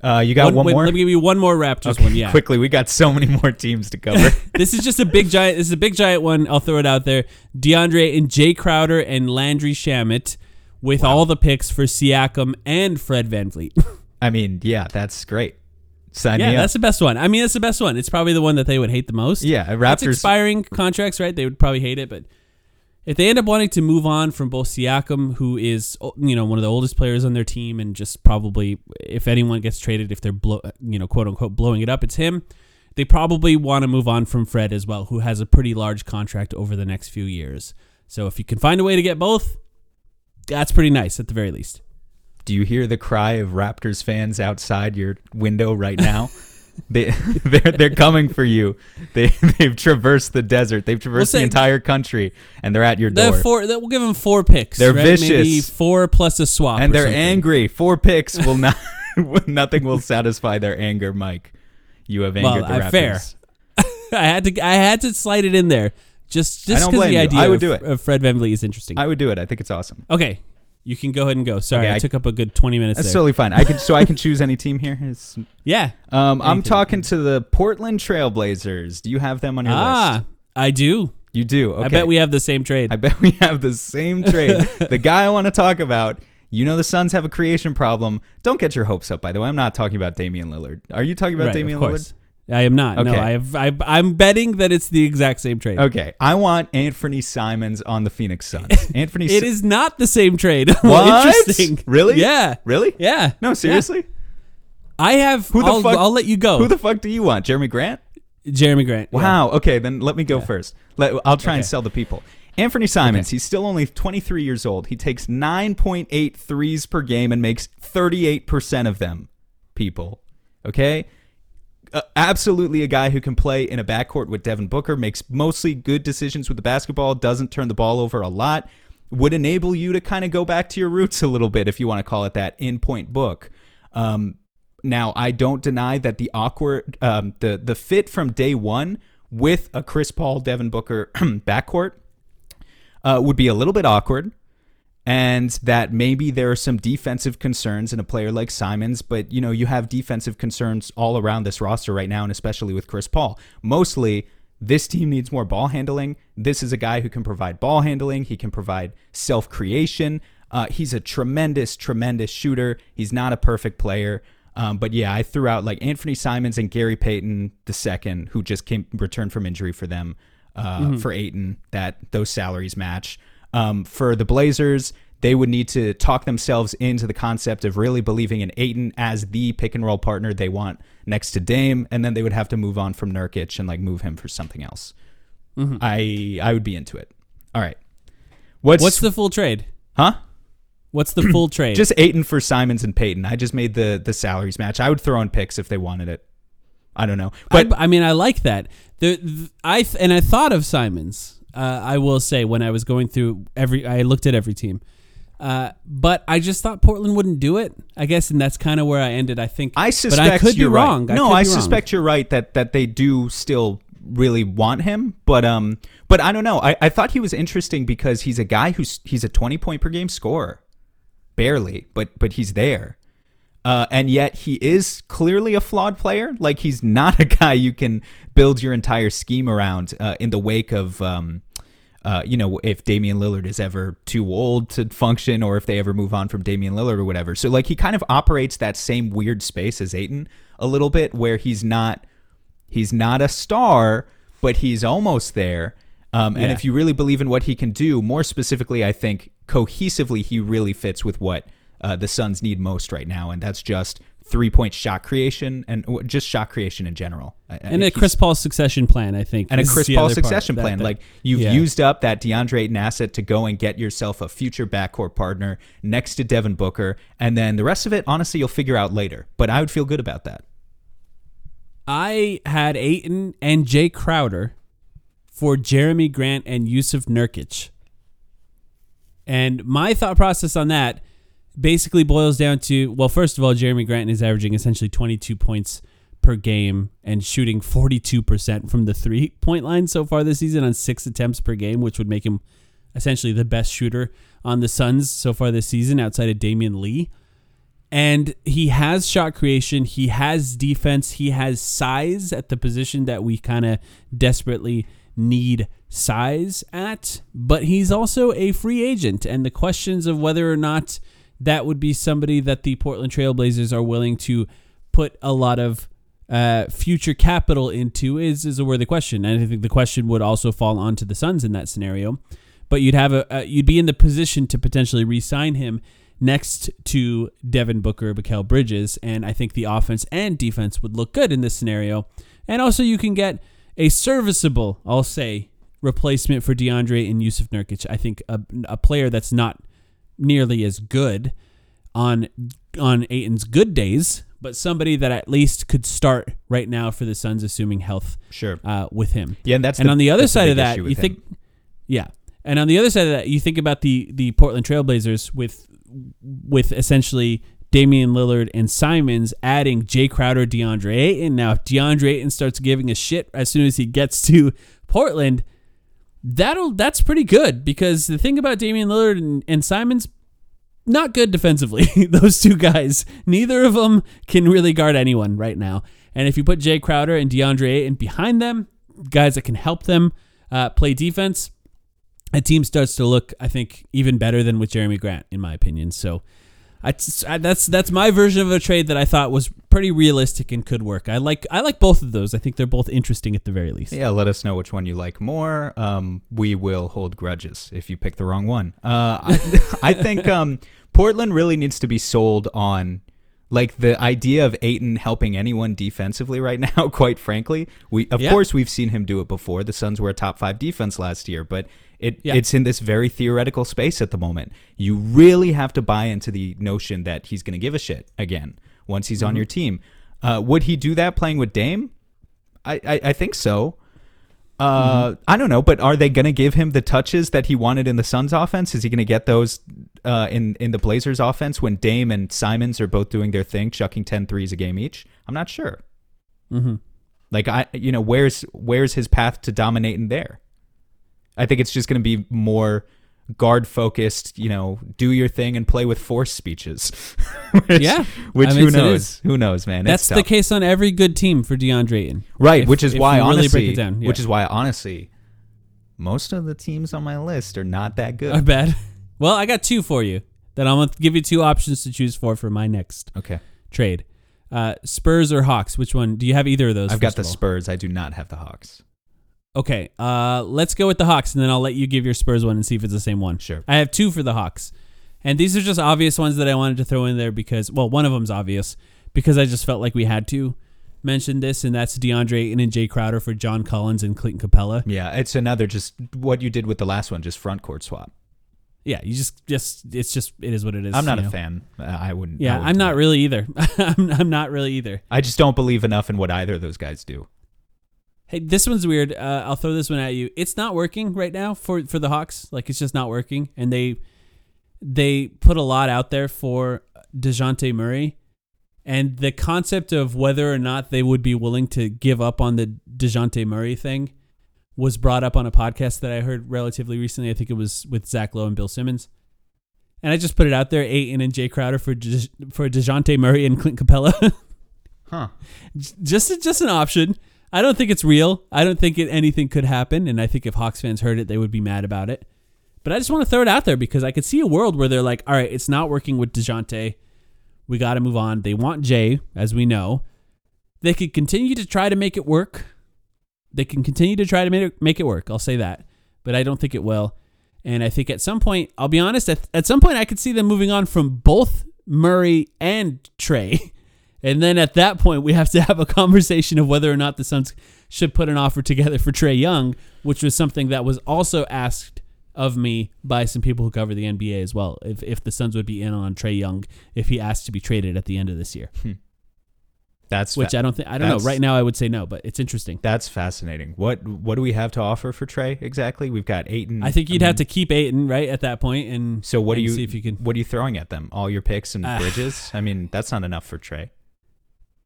uh, you got one, wait, more. Let me give you one more Raptors Okay, one. Yeah, quickly. We got so many more teams to cover. (laughs) this is just a big giant. This is a big giant one. I'll throw it out there. DeAndre and Jae Crowder and Landry Shamet with all the picks for Siakam and Fred VanVleet. (laughs) I mean, yeah, that's great. Sign yeah, that's the best one. I mean, that's the best one. It's probably the one that they would hate the most. Yeah, It's Raptors. expiring contracts, right? They would probably hate it, but if they end up wanting to move on from both Siakam, who is you know one of the oldest players on their team, and just probably if anyone gets traded, if they're blow, you know quote unquote blowing it up, it's him. They probably want to move on from Fred as well, who has a pretty large contract over the next few years. So if you can find a way to get both, that's pretty nice at the very least. Do you hear the cry of Raptors fans outside your window right now? (laughs) They (laughs) they're they're coming for you. They (laughs) they've traversed the desert. They've traversed say- the entire country, and they're at your The door. four, that- we'll give them four picks. They're right? Maybe vicious. four plus a swap, and they're something. angry. Four picks will not. nothing will satisfy their anger, Mike. You have Well, angered the I- Raptors. fair. I had to. I had to slide it in there. Just just because the idea I would of, do it. of Fred VanVleet is interesting. I would do it. I think it's awesome. okay, you can go ahead and go. Sorry, Okay, I, I- took up a good twenty minutes That's there. totally fine. I can so I can (laughs) choose any team here. It's- yeah. um, I'm Anything. talking to the Portland Trailblazers. Do you have them on your list? Ah. I do. You do. Okay. I bet we have the same trade. I bet we have the same trade. (laughs) the guy I want to talk about. You know the Suns have a creation problem. Don't get your hopes up. By the way, I'm not talking about Damian Lillard. Are you talking about right, Damian of course. I am not. No, I have. I, I'm betting that it's the exact same trade. Okay, I want Anthony Simons on the Phoenix Suns. (laughs) Anthony, It Si- is not the same trade. (laughs) What? Interesting. Really? Yeah. really? Yeah. No, seriously. I have. Who the I'll, fuck- I'll let you go. Who the fuck do you want? Jerami Grant? Jerami Grant. yeah. Wow. Okay, then let me go first. Let, I'll try and sell the people. Anthony Simons, he's still only 23 years old. He takes 9.8 threes per game and makes 38% of them, people. Okay? Uh, absolutely a guy who can play in a backcourt with Devin Booker, makes mostly good decisions with the basketball, doesn't turn the ball over a lot, would enable you to kind of go back to your roots a little bit, if you want to call it that, in point book. Um, now, I don't deny that the awkward, um, the the fit from day one with a Chris Paul, Devin Booker (clears throat) backcourt uh, would be a little bit awkward, and that maybe there are some defensive concerns in a player like Simons. But you know, you have defensive concerns all around this roster right now, and especially with Chris Paul. Mostly, this team needs more ball handling. This is a guy who can provide ball handling. He can provide self creation. Uh, he's a tremendous, tremendous shooter. He's not a perfect player. Um, but yeah, I threw out like Anthony Simons and Gary Payton the second, who just came returned from injury for them uh, for Ayton. That those salaries match. Um, for the Blazers, they would need to talk themselves into the concept of really believing in Ayton as the pick and roll partner they want next to Dame, and then they would have to move on from Nurkic and like move him for something else. I I would be into it. All right, what's What's the full trade? huh? What's the full (clears throat) trade? Just Ayton for Simons and Payton. I just made the the salaries match. I would throw in picks if they wanted it. I don't know, but I, I mean, I like that. The, th I th- and I thought of Simons. Uh, I will say when I was going through every, I looked at every team, uh, but I just thought Portland wouldn't do it. I guess, and that's kind of where I ended. I think. I but suspect I could you're be right. wrong. no, could I be wrong. suspect you're right that that they do still really want him, but um, but I don't know. I, I thought he was interesting because he's a guy who's he's a 20 point per game scorer, barely, but but he's there. Uh, and yet he is clearly a flawed player. Like he's not a (laughs) guy you can build your entire scheme around uh, in the wake of, um, uh, you know, if Damian Lillard is ever too old to function, or if they ever move on from Damian Lillard or whatever. So like he kind of operates that same weird space as Ayton a little bit, where he's not he's not a star, but he's almost there. Um, and Yeah. if you really believe in what he can do, more specifically, I think cohesively he really fits with what uh, the Suns need most right now, and that's just three point shot creation and just shot creation in general. I- I and a Chris Paul succession plan. I think, and a Chris Paul part. succession That- plan. that- like you've yeah. used up that DeAndre Ayton asset to go and get yourself a future backcourt partner next to Devin Booker, and then the rest of it, honestly, you'll figure out later. But I would feel good about that. I had Ayton and Jae Crowder for Jerami Grant and Jusuf Nurkic. And my thought process on that basically boils down to well, first of all, Jerami Grant is averaging essentially 22 points per game and shooting 42% from the three point line so far this season on six attempts per game, which would make him essentially the best shooter on the Suns so far this season outside of Damion Lee. And he has shot creation, he has defense, he has size at the position that we kind of desperately need size at, but he's also a free agent. And the questions of whether or not that would be somebody that the Portland Trailblazers are willing to put a lot of uh, future capital into is is a worthy question. And I think the question would also fall onto the Suns in that scenario. But you'd have a, a you'd be in the position to potentially re-sign him next to Devin Booker, Mikal Bridges, and I think the offense and defense would look good in this scenario. And also, you can get a serviceable, I'll say, replacement for DeAndre and Jusuf Nurkic. I think a, a player that's not nearly as good on on Ayton's good days, but somebody that at least could start right now for the Suns, assuming health Sure. uh, with him. Yeah, and that's and the- on the other that's the side of that, you think, him. yeah, and on the other side of that, you think about the the Portland Trailblazers with with essentially Damian Lillard and Simons adding Jae Crowder, DeAndre Ayton. Now, if DeAndre Ayton starts giving a shit as soon as he gets to (laughs) Portland, that'll that's pretty good because the thing about Damian Lillard and, and Simons. Not good defensively. (laughs) Those two guys, neither of them can really guard anyone right now. And if you put Jae Crowder and DeAndre Ayton behind them, guys that can help them uh, play defense, a team starts to look, I think, even better than with Jerami Grant, in my opinion. So I, I- that's that's my version of a trade that I thought was pretty realistic and could work. I like I like both of those. I think they're both interesting at the very least. Yeah, let us know which one you like more. Um, we will hold grudges if you pick the wrong one. Uh, I, (laughs) I think um, Portland really needs to be sold on like the idea of Ayton helping anyone defensively right (laughs) now. Quite frankly, we of Yeah. course we've seen him do it before. The Suns were a top five defense last year, but it Yeah. it's in this very theoretical space at the moment. You really have to buy into the notion that he's going to give a shit again once he's on Mm-hmm. your team. Uh, would he do that playing with Dame? I, I, I think so. Uh, Mm-hmm. I don't know, but are they going to give him the touches that he wanted in the Suns offense? Is he going to get those uh, in in the Blazers offense when Dame and Simons are both doing their thing, chucking 10 threes a game each? I'm not sure. Mm-hmm. Like I, you know, where's where's his path to dominating there? I think it's just going to be more guard focused. You know, do your thing and play with force speeches. (laughs) which, Yeah. which I mean, who knows? Who knows, man? That's the case on every good team for DeAndre Ayton. right? if- which is why really honestly, break it down, yeah. which is why honestly, most of the teams on my list are not that good. Are bad. (laughs) Well, I got two for you that I'm gonna give you two options to choose for for my next okay, trade. Uh, Spurs or Hawks? Which one? Do you have either of those? I've got the? Spurs. I do not have the Hawks. Okay, uh, let's go with the Hawks, and then I'll let you give your Spurs one and see if it's the same one. Sure. I have two for the Hawks, and these are just obvious ones that I wanted to throw in there because, well, one of them's obvious because I just felt like we had to mention this, and that's DeAndre Ayton and Jae Crowder for John Collins and Clinton Capela. Yeah, it's another just what you did with the last one, just front court swap. Yeah, you just, just, it's just, it is what it is. I'm not a know? fan. Uh, I wouldn't. I Yeah, wouldn't I'm not really either. (laughs) I'm, I'm not really either. I just don't believe enough in what either of those guys do. Hey, this one's weird. Uh, I'll throw this one at you. It's not working right now for for the Hawks. Like it's just not working, and they they put a lot out there for Dejounte Murray, and the concept of whether or not they would be willing to give up on the Dejounte Murray thing was brought up on a podcast that I heard relatively recently. I think it was with Zach Lowe and Bill Simmons. And I just put it out there, Ayton and Jae Crowder for De- for Dejounte Murray and Clint Capela. (laughs) Huh. just just an option. I don't think it's real. I don't think it, anything could happen, and I think if Hawks fans heard it, they would be mad about it. But I just want to throw it out there because I could see a world where they're like, "All right, it's not working with Dejounte. We got to move on." They want Jay, as we know. They could continue to try to make it work. They can continue to try to make it, make it work. I'll say that, but I don't think it will. And I think at some point, I'll be honest, at, at some point, I could see them moving on from both Murray and Trae. (laughs) And then at that point, we have to have a conversation of whether or not the Suns should put an offer together for Trae Young, which was something that was also asked of me by some people who cover the NBA as well. If, if the Suns would be in on Trae Young if he asked to be traded at the end of this year, That's which fa- I don't think I don't know. Right now, I would say no, but it's interesting. that's fascinating. What what do we have to offer for Trae exactly? We've got Ayton. I think you'd have mean, to keep Ayton right at that point, and So what do you see if you can? what are you throwing at them? All your picks and Ah. bridges? I mean, that's not enough for Trae.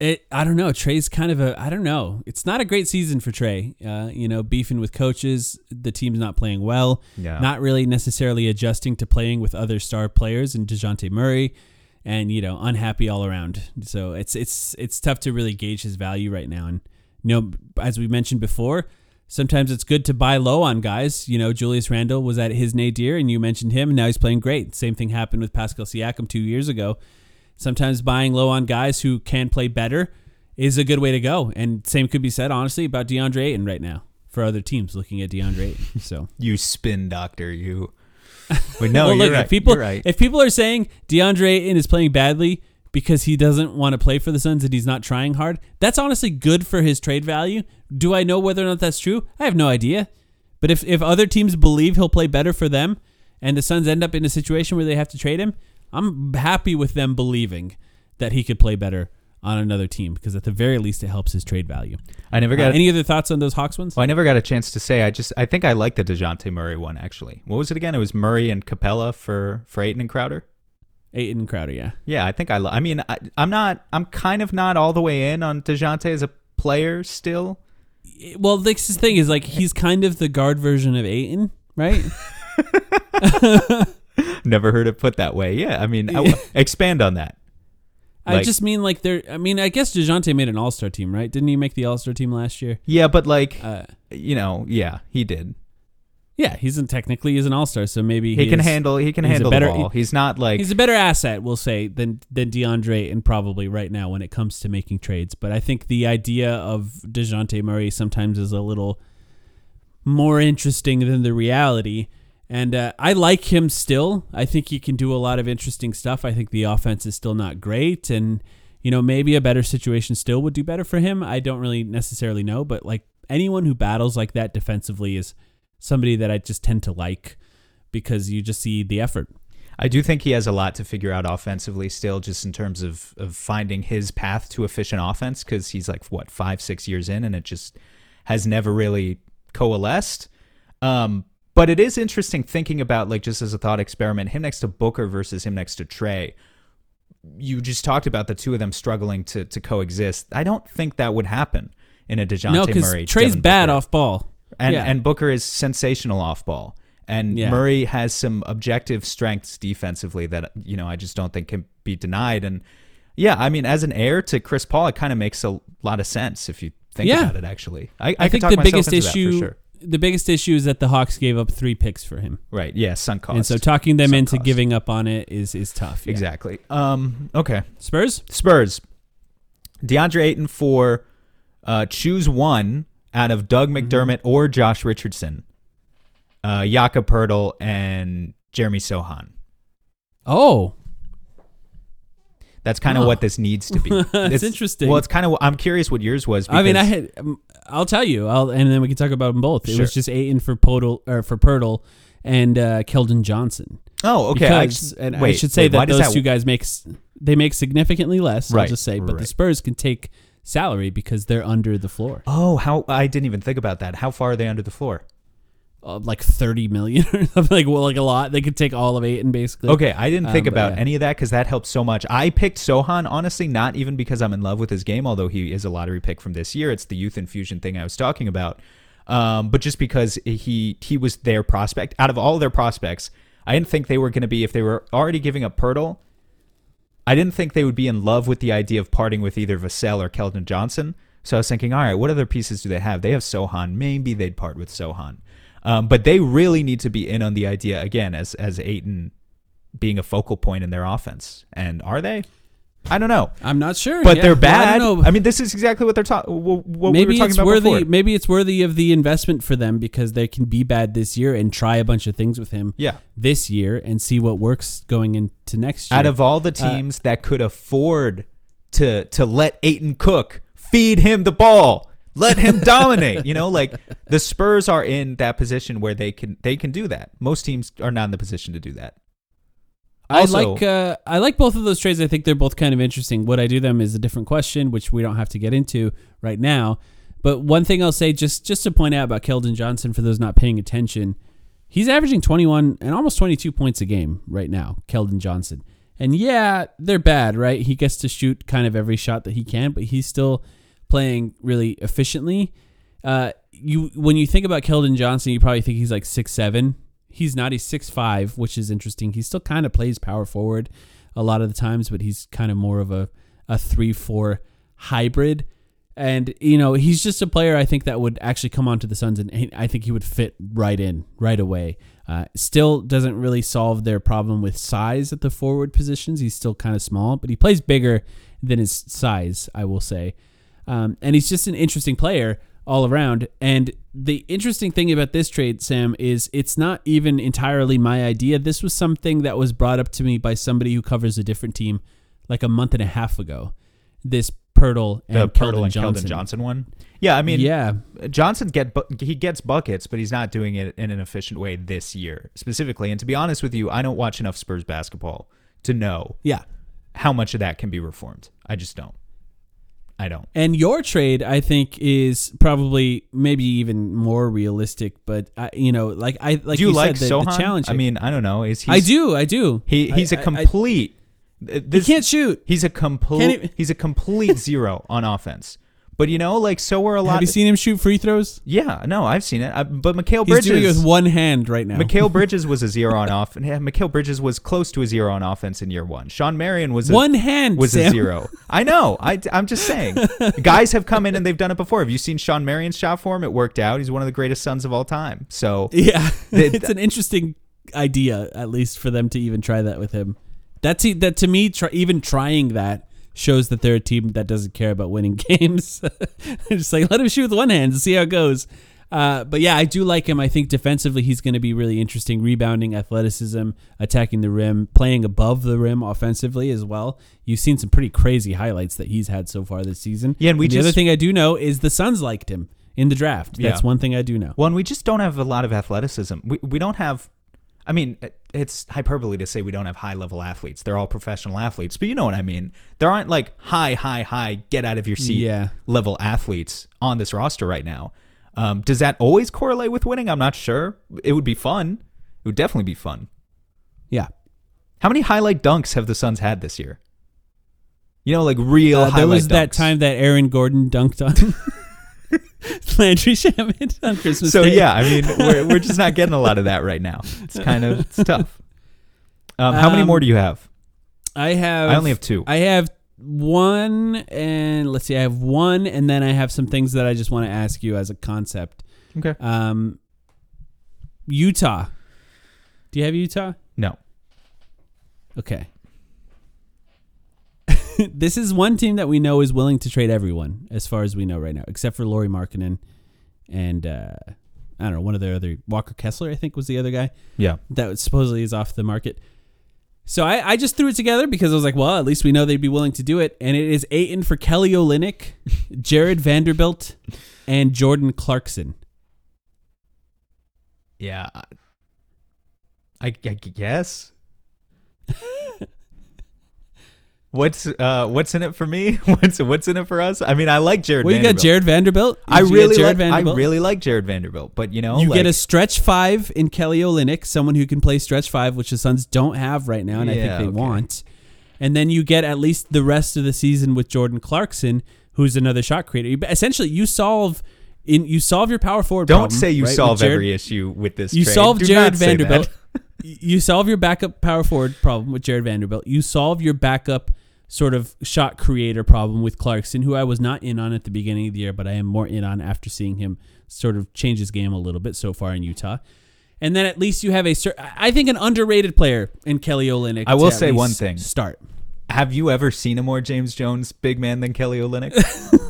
It, I don't know. Trae's kind of a. I don't know. It's not a great season for Trae. Uh, you know, beefing with coaches. The team's not playing well. Not really necessarily adjusting to playing with other star players and Dejounte Murray, and you know, unhappy all around. So it's it's it's tough to really gauge his value right now. And you know, as we mentioned before, sometimes it's good to buy low on guys. You know, Julius Randle was at his nadir, and you mentioned him, and now he's playing great. Same thing happened with Pascal Siakam two years ago. Sometimes buying low on guys who can play better is a good way to go. And same could be said, honestly, about DeAndre Ayton right now for other teams looking at DeAndre Ayton. (laughs) So You spin doctor, you. (laughs) Wait, no, well, you're look, right. if people right. if people are saying DeAndre Ayton is playing badly because he doesn't want to play for the Suns and he's not trying hard, that's honestly good for his trade value. Do I know whether or not that's true? I have no idea. But if if other teams believe he'll play better for them and the Suns end up in a situation where they have to trade him, I'm happy with them believing that he could play better on another team because at the very least it helps his trade value. I never Uh, got. any other thoughts on those Hawks ones? well, I never got a chance to say. I just. I think I like the Dejounte Murray one actually. What was it again? It was Murray and Capela for for Ayton and Crowder. Ayton and Crowder, yeah. Yeah, I think I. Lo- I mean, I, I'm not. I'm kind of not all the way in on Dejounte as a player still. Well, this is thing is like he's kind of the guard version of Ayton, right? (laughs) (laughs) (laughs) (laughs) Never heard it put that way. Yeah, I mean, I, (laughs) expand on that. I just mean like they're. I mean, I guess Dejounte made an All Star team, right? Didn't he make the All Star team last year? Yeah, but like, Uh, you know, yeah, he did. yeah, he's in, technically he's an All Star, so maybe He, can is- handle. He can handle better- the ball. He's not like. He's a better asset, we'll say, than than DeAndre and probably right now when it comes to making trades. But I think the idea of Dejounte Murray sometimes is a little more interesting than the reality. And uh, I like him still. I think he can do a lot of interesting stuff. I think the offense is still not great, and you know maybe a better situation still would do better for him. I don't really necessarily know, but like anyone who battles like that defensively is somebody that I just tend to like because you just see the effort. I do think he has a lot to figure out offensively still, just in terms of of finding his path to efficient offense. Because he's like what five, six years in, and it just has never really coalesced. Um, but it is interesting thinking about like just as a thought experiment, him next to Booker versus him next to Trae. You just talked about the two of them struggling to to coexist. I don't think that would happen in a Dejounte no, Murray. Trae's Devin bad Booker. off ball. and yeah. and Booker is sensational off ball. And Yeah. Murray has some objective strengths defensively that you know I just don't think can be denied. And yeah, I mean, as an heir to Chris Paul, it kind of makes a lot of sense if you think Yeah. about it. Actually, I, I, I, think the biggest issue, sure. The biggest issue is that the Hawks gave up three picks for him, right? Yeah, sunk cost. and so talking them Sunk into cost. giving up on it is is tough. yeah. exactly. Um. Okay. Spurs. Spurs. DeAndre Ayton for uh, choose one out of Doug Mm-hmm. McDermott or Josh Richardson, uh, Jakob Poeltl and Jeremy Sochan. Oh, That's kind of Huh. what this needs to be. (laughs) That's It's- interesting. Well, it's kind of. I'm curious what yours was. I mean, I had. I'll tell you. I'll and then we can talk about them both. It Sure. was just Ayton for Podol or for Poeltl and uh, Keldon Johnson. Oh, okay. I Because, just- and I should say wait, that those two guys make they make significantly less. I'll just say, but the. Spurs can take salary because they're under the floor, Oh, how I didn't even think about that. How far are they under the floor? Uh, like thirty million or (laughs) something. Like well, like a lot. They could take all of Ayton basically. Okay, I didn't think Um, but about yeah. any of that because that helps so much. I picked Sochan honestly, not even because I'm in love with his game, although he is a lottery pick from this year. It's the youth infusion thing I was talking about, um, but just because he he was their prospect out of all their prospects, I didn't think they were going to be if they were already giving up Poeltl. I didn't think they would be in love with the idea of parting with either Vassell or Keldon Johnson. So I was thinking, all right, what other pieces do they have? They have Sochan. Maybe they'd part with Sochan. Um, but they really need to be in on the idea again as as Ayton being a focal point in their offense. And are they? I don't know. I'm not sure, But Yeah, they're well, I bad. don't know. I, mean, this is exactly what they're talking. What we maybe were talking it's about worthy. before. Maybe it's worthy of the investment for them because they can be bad this year and try a bunch of things with him Yeah. this year and see what works going into next year. Out of all the teams that could afford to to let Ayton cook, feed him the ball, let him dominate. You know, like the Spurs are in that position where they can they can do that. Most teams are not in the position to do that. I like uh, I like both of those trades. I think they're both kind of interesting. Would I do them is a different question, which we don't have to get into right now. But one thing I'll say, just just to point out about Keldon Johnson, for those not paying attention, he's averaging 21 and almost 22 points a game right now. Keldon Johnson, and yeah, they're bad, right? He gets to shoot kind of every shot that he can, but he's still playing really efficiently. Uh, you when you think about Keldon Johnson, you probably think he's like six seven. He's not. He's six five, which is interesting. He still kind of plays power forward a lot of the times, but he's kind of more of a a three four hybrid. And you know, he's just a player I think that would actually come onto the Suns, and I think he would fit right in right away. Uh, still doesn't really solve their problem with size at the forward positions. He's still kind of small, but he plays bigger than his size, I will say. Um, and he's just an interesting player all around. And the interesting thing about this trade, Sam, is it's not even entirely my idea. This was something that was brought up to me by somebody who covers a different team like a month and a half ago. This Poeltl and The Poeltl and Johnson. Keldon Johnson one. Yeah, I mean, yeah, Johnson get bu- he gets buckets, but he's not doing it in an efficient way this year specifically. And to be honest with you, I don't watch enough Spurs basketball to know yeah. how much of that can be reformed. I just don't. I don't. And your trade, I think, is probably maybe even more realistic. But I, you know, like I like do you, like said, the, the challenge. I mean, I don't know. Is he? I do, I do. He he's a a complete. he this, can't shoot. He's a complete. He's a complete zero on offense. But you know, like so were a lot. Have you seen him shoot free throws? Yeah, no, I've seen it. I, but Mikal He's doing it Bridges. with one hand right now. Mikal (laughs) Bridges was a zero on off. Yeah, Mikal Bridges was close to a zero on offense in year one. Shawn Marion was a, one hand was Sam. a zero. (laughs) I know. I, I'm just saying. Guys have come in and they've done it before. Have you seen Shawn Marion's shot form? It worked out. He's one of the greatest Suns of all time. So Yeah, (laughs) it's an interesting idea, at least for them to even try that with him. That's that to me. Try, even trying that shows that they're a team that doesn't care about winning (laughs) games. Just like let him shoot with one hand and see how it goes. Uh, but yeah, I do like him. I think defensively he's going to be really interesting. Rebounding, athleticism, attacking the rim, playing above the rim offensively as well. You've seen some pretty crazy highlights that he's had so far this season. Yeah, and we the other thing I do know is the Suns liked him in the draft. That's Yeah. one thing I do know. Well, and we just don't have a lot of athleticism. We we don't have. I mean, it's hyperbole to say we don't have high level athletes. They're all professional athletes, but you know what I mean. There aren't like high, high, high, get out of your seat Yeah. level athletes on this roster right now. Um, does that always correlate with winning? I'm not sure. It would be fun. It would definitely be fun. Yeah. How many highlight dunks have the Suns had this year? You know, like real. Uh, there was that time that Aaron Gordon dunked on (laughs) Landry Shamet on Christmas So Day. yeah, I mean, we're we're just not getting a lot of that right now. It's (laughs) kind of it's tough. Um, how many Um, more do you have? I have. I only have two. I have one, and let's see. I have one, and then I have some things that I just want to ask you as a concept. Okay. Um, Utah. Do you have Utah? No. Okay. (laughs) this is one team that we know is willing to trade everyone, as far as we know right now, except for Lauri Markkanen and uh, I don't know one of the other Walker Kessler. I think was the other guy Yeah. that was supposedly is off the market. So I, I just threw it together because I was like, well, at least we know they'd be willing to do it. And it is Ayton for Kelly Olynyk, (laughs) Jarred Vanderbilt, and Jordan Clarkson. Yeah. I, I guess. (laughs) what's uh what's in it for me? (laughs) What's what's in it for us? I mean, I like Jarred. Well, you got Vanderbilt. Jarred Vanderbilt. I get really Jarred like. I really like Jarred Vanderbilt, but you know, You like, get a stretch five in Kelly Olynyk, someone who can play stretch five, which the Suns don't have right now, and I think they okay. want. And then you get at least the rest of the season with Jordan Clarkson, who's another shot creator. You- Essentially, you solve in you solve your power forward. Don't problem, say you right, solve Jarred- every issue with this. You trade. solve Do Jarred not say that. Vanderbilt. (laughs) you solve your backup power forward problem with Jarred Vanderbilt. You solve your backup sort of shot creator problem with Clarkson, who I was not in on at the beginning of the year, but I am more in on after seeing him sort of change his game a little bit so far in Utah. And then at least you have a, I think an underrated player in Kelly Olynyk. I will say one thing. Start. Have you ever seen a more James Jones big man than Kelly Olynyk? (laughs)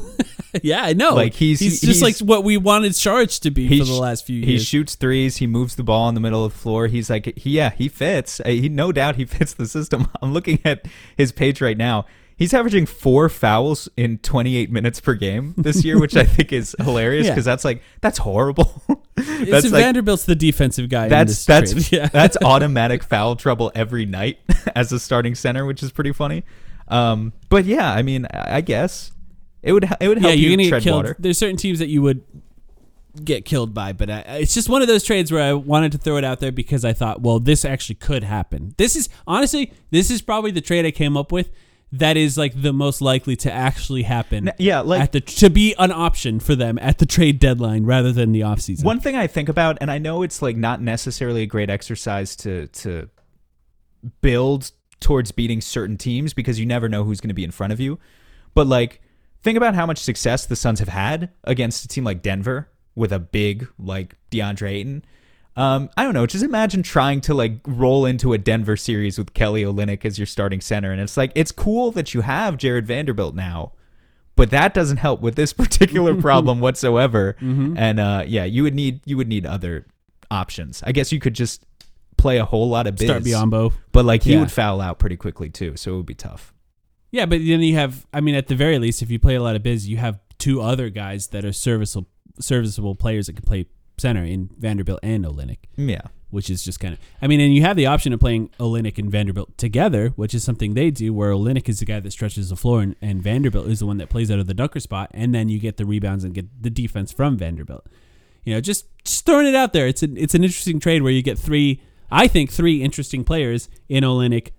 (laughs) yeah, I know. Like, he's- he's just he's- like what we wanted Sharge to be for the last few years. He shoots threes. He moves the ball in the middle of the floor. He's like, he, yeah, he fits. Uh, He no doubt he (laughs) fits the system. (laughs) I'm looking at his page right now. He's averaging four fouls in 28 minutes per game this year, which I think is hilarious Yeah. because that's like that's horrible. It's that's like Vanderbilt's the defensive guy. in that's that's. Yeah. that's automatic foul trouble every night as a starting center, which is pretty funny. Um, but yeah, I mean, I guess it would it would help yeah, you're you gonna tread get killed. water. There's certain teams that you would get killed by, but I, it's just one of those trades where I wanted to throw it out there because I thought, well, this actually could happen. This is honestly, this is probably the trade I came up with that is like the most likely to actually happen. Yeah, like- at the to be an option for them at the trade deadline rather than the offseason. One thing I think about, and I know it's like not necessarily a great exercise to to build towards beating certain teams because you never know who's going to be in front of you. But like, think about how much success the Suns have had against a team like Denver with a big like DeAndre Ayton. Um, I don't know. Just imagine trying to like roll into a Denver series with Kelly Olynyk as your starting center, and it's like it's cool that you have Jarred Vanderbilt now, but that doesn't help with this (laughs) particular problem (laughs) whatsoever. Mm-hmm. And uh, yeah, you would need you would need other options. I guess you could just play a whole lot of biz, Start Biyombo. but like he Yeah. would foul out pretty quickly too, so it would be tough. Yeah, but then you have. I mean, at the very least, if you play a lot of biz, you have two other guys that are serviceable, serviceable players that can play center in Vanderbilt and Olynyk. Yeah, which is just kind of. I mean, and you have the option of playing Olynyk and Vanderbilt together, which is something they do, where Olynyk is the guy that stretches the floor, and, and Vanderbilt is the one that plays out of the dunker spot, and then you get the rebounds and get the defense from Vanderbilt. You know, just just throwing it out there. It's an it's an interesting trade where you get three, I think, three interesting players in Olynyk,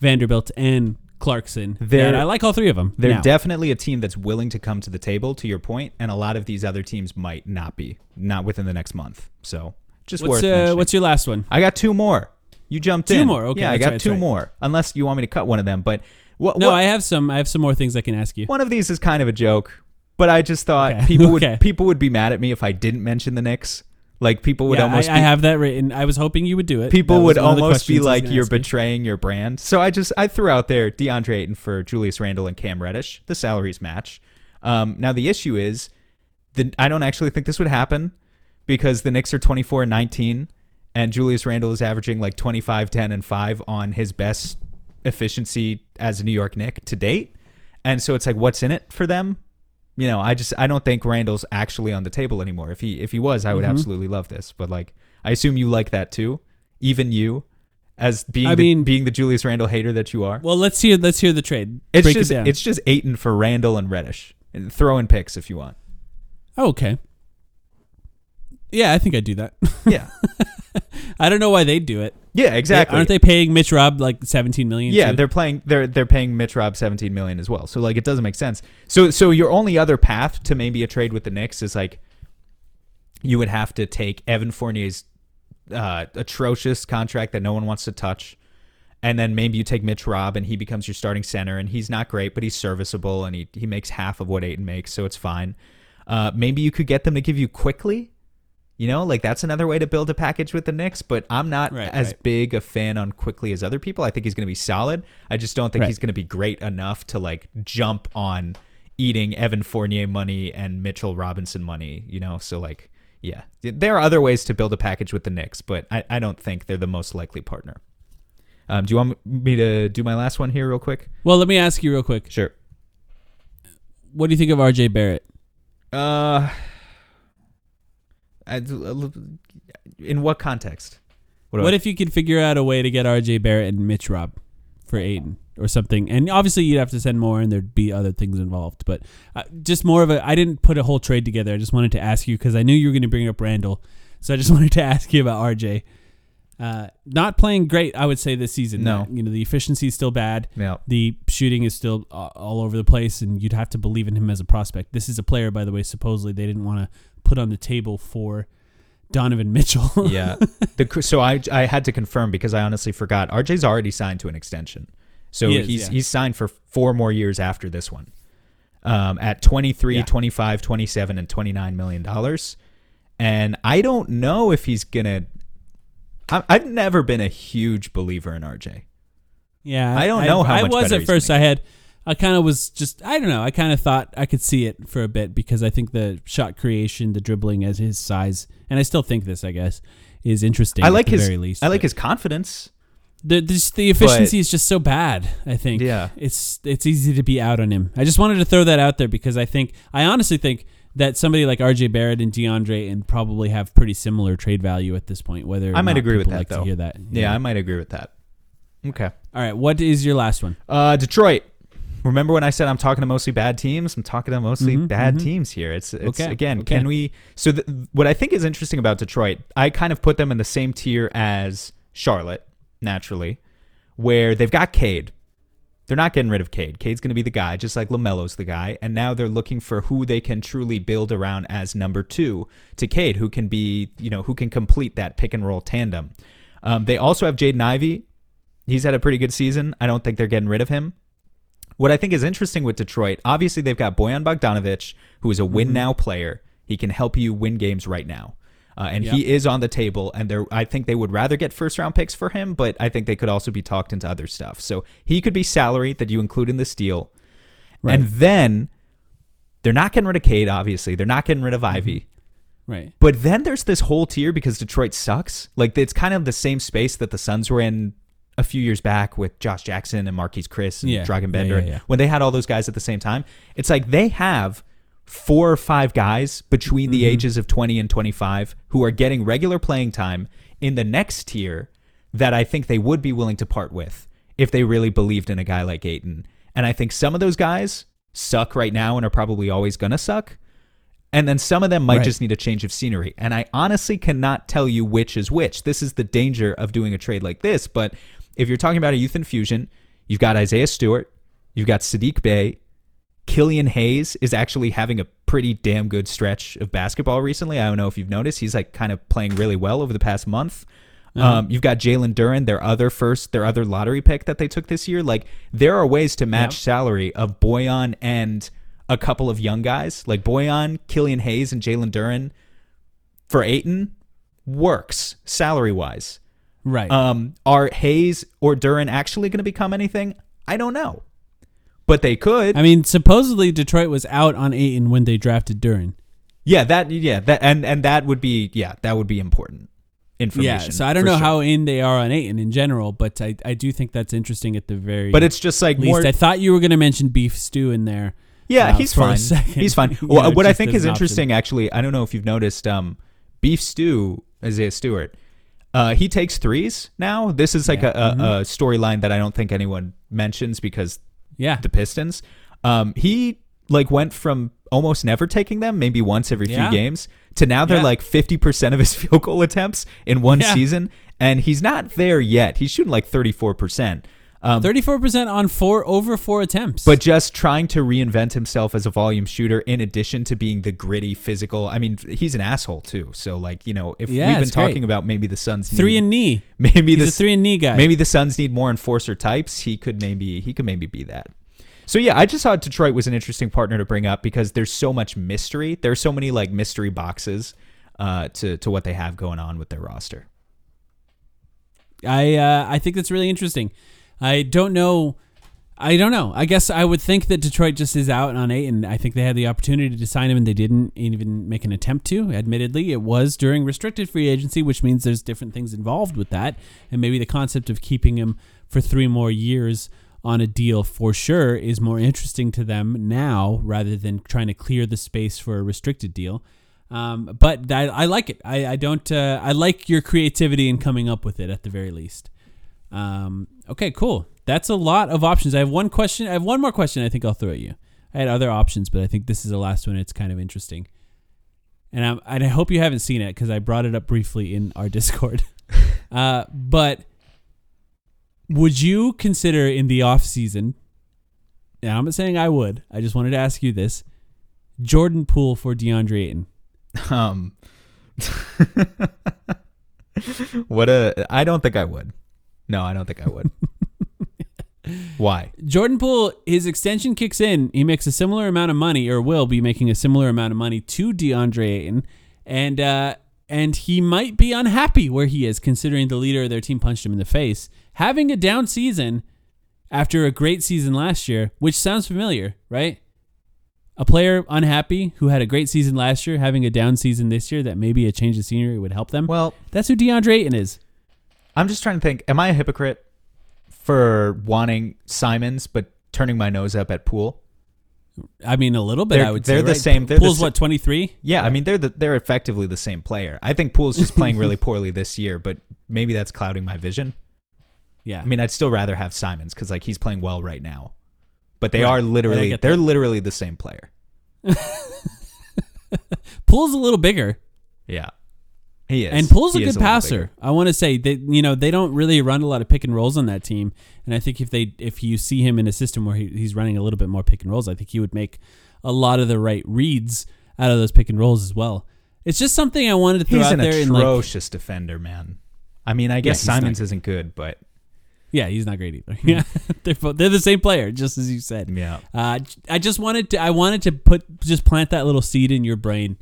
Vanderbilt, and Clarkson. They're- and I like all three of them. They're now. definitely a team that's willing to come to the table, to your point, and a lot of these other teams might not be, not within the next month. So just What's worth uh, what's your last one? I got two more. You jumped Two in. more, okay, Yeah, I got right, two right. more. Unless you want me to cut one of them, but what? No, what- I have some. I have some more things I can ask you. one of these is kind of a joke, but I just thought Okay. people (laughs) would people would be mad at me if I didn't mention the Knicks. Like people would yeah, almost I, be, I have that written. I was hoping you would do it. people would the almost be questions I was like you're you. betraying your brand. So I just I threw out there DeAndre Ayton for Julius Randle and Cam Reddish. The salaries match. Um, now the issue is that I don't actually think this would happen because the Knicks are 24 and 19 and Julius Randle is averaging like 25 10 and 5 on his best efficiency as a New York Knick to date. And so it's like what's in it for them? You know, I just I don't think Randle's actually on the table anymore. If he if he was, I would Mhm. absolutely love this. But like I assume you like that too. Even you as being I the, mean- being the Julius Randle hater that you are. Well, let's hear. Let's hear the trade. It's Break just it it's just Ayton for Randle and Reddish. And throw in picks if you want. Oh, okay. Yeah, I think I'd do that. (laughs) Yeah. I don't know why they'd do it. Yeah, exactly. Aren't they paying Mitch Rob like seventeen million? Yeah, too? they're playing. They're they're paying Mitch Rob seventeen million as well. So like, it doesn't make sense. So so your only other path to maybe a trade with the Knicks is like, you would have to take Evan Fournier's uh, atrocious contract that no one wants to touch, and then maybe you take Mitch Rob and he becomes your starting center, and he's not great, but he's serviceable, and he he makes half of what Ayton makes, so it's fine. Uh, maybe you could get them to give you Quickley. You know, like that's another way to build a package with the Knicks, but I'm not Right, as right. big a fan on Quickley as other people. I think he's going to be solid. I just don't think Right. he's going to be great enough to like jump on eating Evan Fournier money and Mitchell Robinson money, you know? So like, yeah, there are other ways to build a package with the Knicks, but I, I don't think they're the most likely partner. Um, do you want me to do my last one here real quick? Well, let me ask you real quick. Sure. What do you think of R.J. Barrett? Uh, in what context? What, What I- if you could figure out a way to get R.J. Barrett and Mitch Rob for Ayton or something? And obviously, you'd have to send more, and there'd be other things involved. But uh, just more of a. I didn't put a whole trade together. I just wanted to ask you because I knew you were going to bring up Randle, so I just (laughs) wanted to ask you about R.J. Uh, not playing great, I would say this season. No. you know the efficiency is still bad. Yeah. The shooting is still all over the place, and you'd have to believe in him as a prospect. This is a player, by the way, supposedly they didn't want to put on the table for Donovan Mitchell. (laughs) yeah. The, so I I had to confirm because I honestly forgot. RJ's already signed to an extension. So He is, he's yeah. he's signed for four more years after this one. Um, at 23, Yeah. 25, 27 and 29 million dollars. And I don't know if he's going to I've never been a huge believer in RJ. Yeah, I don't know how I was at first. I had, I kind of was just, I don't know. I kind of thought I could see it for a bit because I think the shot creation, the dribbling as his size, and I still think this, I guess, is interesting. I at like the his very least. I like his confidence. the this, the efficiency is just so bad. I think. Yeah. it's it's easy to be out on him. I just wanted to throw that out there because I think I honestly think that somebody like R.J. Barrett and DeAndre Ayton probably have pretty similar trade value at this point. Whether I might agree with that like though. hear that. Yeah, I might agree with that. Okay. All right. What is your last one? Uh, Detroit. Remember when I said I'm talking to mostly bad teams? I'm talking to mostly Mhm, bad mhm. teams here. It's it's Okay, again, okay. can we? So th- what I think is interesting about Detroit, I kind of put them in the same tier as Charlotte, naturally, where they've got Cade. They're not getting rid of Cade. Cade's going to be the guy, just like LaMelo's the guy. And now they're looking for who they can truly build around as number two to Cade, who can be, you know, who can complete that pick and roll tandem. Um, they also have Jaden Ivey. He's had a pretty good season. I don't think they're getting rid of him. What I think is interesting with Detroit, obviously they've got Bojan Bogdanovic, who is a win now player. He can help you win games right now. Uh, and he is on the table, and they're, I think they would rather get first round picks for him, but I think they could also be talked into other stuff. So he could be salary that you include in this deal. And then they're not getting rid of Cade, obviously. They're not getting rid of Ivey. Right. But then there's this whole tier because Detroit sucks. Like it's kind of the same space that the Suns were in a few years back with Josh Jackson and Marquese Chriss and Yeah. Dragan Bender. yeah, yeah. When they had all those guys at the same time, it's like they have four or five guys between Mm-hmm. the ages of 20 and 25 who are getting regular playing time in the next tier that I think they would be willing to part with if they really believed in a guy like Ayton. And I think some of those guys suck right now and are probably always going to suck. And then some of them might Right. just need a change of scenery. And I honestly cannot tell you which is which. This is the danger of doing a trade like this. But if you're talking about a youth infusion, you've got Isaiah Stewart, you've got Saddiq Bey, Killian Hayes is actually having a pretty damn good stretch of basketball recently. I don't know if you've noticed. He's like kind of playing really well over the past month. Um, you've got Jalen Duren, their other first, their other lottery pick that they took this year. Like there are ways to match Yep. salary of Bojan and a couple of young guys like Bojan, Killian Hayes, and Jalen Duren for Ayton works salary wise. Right. Um, are Hayes or Duren actually going to become anything? I don't know, but they could. I mean, supposedly Detroit was out on Ayton when they drafted Duren. Yeah, that yeah, that and and that would be yeah, that would be important information. Yeah, so I don't know sure. how in they are on Ayton in general, but I, I do think that's interesting at the very But it's just like least. more I thought you were going to mention beef stew in there. Yeah, uh, he's for a fine. He's fine. (laughs) Well, know, what I think is option. interesting, actually, I don't know if you've noticed, um, Beef Stew, Isaiah Stewart, uh, he takes threes now. This is like yeah. a, a, mm-hmm. a storyline that I don't think anyone mentions because yeah, the Pistons. Um, he like went from almost never taking them, maybe once every yeah. few games, to now they're yeah. like 50% of his (laughs) field goal attempts in one yeah. season. And he's not there yet. He's shooting like 34%. Um, Thirty-four um, percent on four over four attempts. But just trying to reinvent himself as a volume shooter, in addition to being the gritty physical. I mean, he's an asshole too. So like you know, if yeah, we've been talking great. about maybe the Suns three need, and knee, maybe he's the three and knee guy. Maybe the Suns need more enforcer types. He could maybe he could maybe be that. So yeah, I just thought Detroit was an interesting partner to bring up because there's so much mystery. There's so many like mystery boxes uh, to to what they have going on with their roster. I uh, I think that's really interesting. I don't know. I don't know. I guess I would think that Detroit just is out on eight, and I think they had the opportunity to sign him, and they didn't even make an attempt to. Admittedly, it was during restricted free agency, which means there's different things involved with that, and maybe the concept of keeping him for three more years on a deal for sure is more interesting to them now rather than trying to clear the space for a restricted deal. Um, but I, I like it. I, I don't. Uh, I like your creativity in coming up with it at the very least. Um, okay, cool. That's a lot of options. I have one question. I have one more question. I think I'll throw at you. I had other options, but I think this is the last one. It's kind of interesting, and I'm, and I hope you haven't seen it because I brought it up briefly in our (laughs) Discord. (laughs) uh, but would you consider in the off season? Now I'm not saying I would. I just wanted to ask you this: Jordan Poole for DeAndre Ayton. um (laughs) what a i don't think i would no i don't think i would why Jordan Poole, his extension kicks in. He makes a similar amount of money, or will be making a similar amount of money to DeAndre Ayton, and uh, and he might be unhappy where he is, considering the leader of their team punched him in the face. Having a down season after a great season last year, which sounds familiar, right? A player unhappy who had a great season last year, having a down season this year, that maybe a change of scenery would help them. well That's who DeAndre Ayton is. I'm just trying to think am i a hypocrite for wanting simons but turning my nose up at Poole I mean, a little bit. They're- I would they're say the right? same- they're the what twenty three. yeah i mean they're the, they're effectively the same player i think Poole's just playing really (laughs) poorly this year but maybe that's clouding my vision Yeah. i mean i'd still rather have simons because like he's playing well right now but they Right. are literally get they're literally the same player (laughs) Poole's a little bigger, yeah he is and Poole's a He good passer. bigger. I want to say that you know they don't really run a lot of pick and rolls on that team, and I think if they if you see him in a system where he, he's running a little bit more pick and rolls, I think he would make a lot of the right reads out of those pick and rolls as well. It's just something I wanted to throw He's out an there. And like, atrocious defender, man. I mean, I guess he's not Simons good. isn't good, but yeah, he's not great either. Yeah, (laughs) they're both, they're the same player, just as you said. yeah. Uh, I just wanted to I wanted to put just plant that little seed in your brain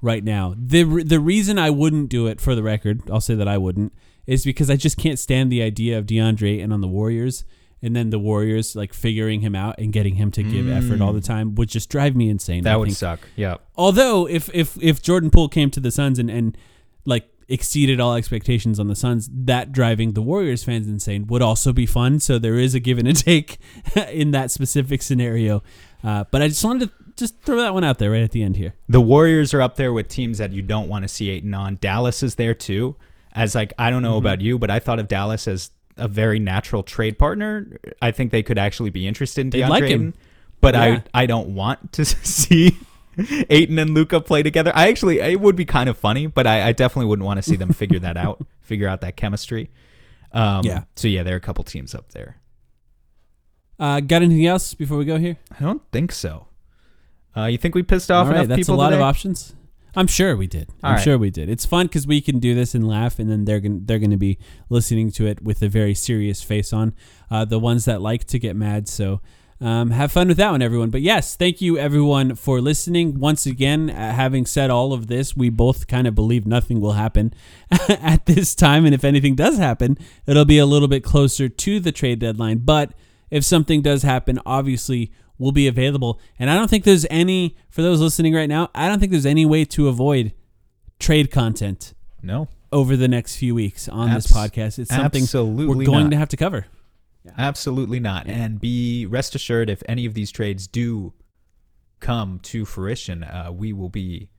right now. The the reason I wouldn't do it for the record, I'll say that I wouldn't, is because I just can't stand the idea of DeAndre Ayton on the Warriors and then the Warriors like figuring him out and getting him to give effort all the time would just drive me insane. Mm. That I would think. suck. Yeah. Although if if if Jordan Poole came to the Suns and and like exceeded all expectations on the Suns, that driving the Warriors fans insane would also be fun. So there is a give and a (laughs) take in that specific scenario. Uh, but I just wanted to just throw that one out there right at the end here. The Warriors are up there with teams that you don't want to see Ayton on. Dallas is there too. as like I don't know Mm-hmm. about you, but I thought of Dallas as a very natural trade partner. I think they could actually be interested in They'd DeAndre like him. Ayton, but Yeah. I I don't want to (laughs) see Ayton and Luka play together. I actually it would be kind of funny, but I, I definitely wouldn't want to see them figure that out, (laughs) figure out that chemistry. Um, Yeah. So yeah, there are a couple teams up there. Uh, got anything else before we go here? I don't think so. Uh, you think we pissed off All right, enough that's a lot today? of options. I'm sure we did. All I'm right. sure we did. It's fun because we can do this and laugh, and then they're gonna they're gonna be listening to it with a very serious face on. Uh, the ones that like to get mad, so um, have fun with that one, everyone. But yes, thank you everyone for listening. Once again, uh, having said all of this, we both kind of believe nothing will happen (laughs) at this time, and if anything does happen, it'll be a little bit closer to the trade deadline. But if something does happen, obviously will be available. And I don't think there's any, for those listening right now, I don't think there's any way to avoid trade content No, over the next few weeks on Abs- this podcast. It's something absolutely we're going not. to have to cover. absolutely not. And be rest assured, if any of these trades do come to fruition, uh, we will be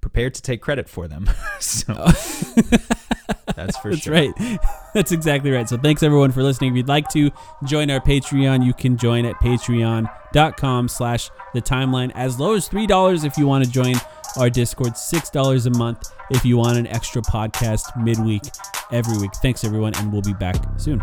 prepared to take credit for them. (laughs) so (laughs) that's for That's sure. right. (laughs) That's exactly right. So thanks everyone for listening. If you'd like to join our Patreon, you can join at patreon.com slash the timeline. As low as three dollars if you want to join our Discord, six dollars a month if you want an extra podcast midweek every week. Thanks everyone, and we'll be back soon.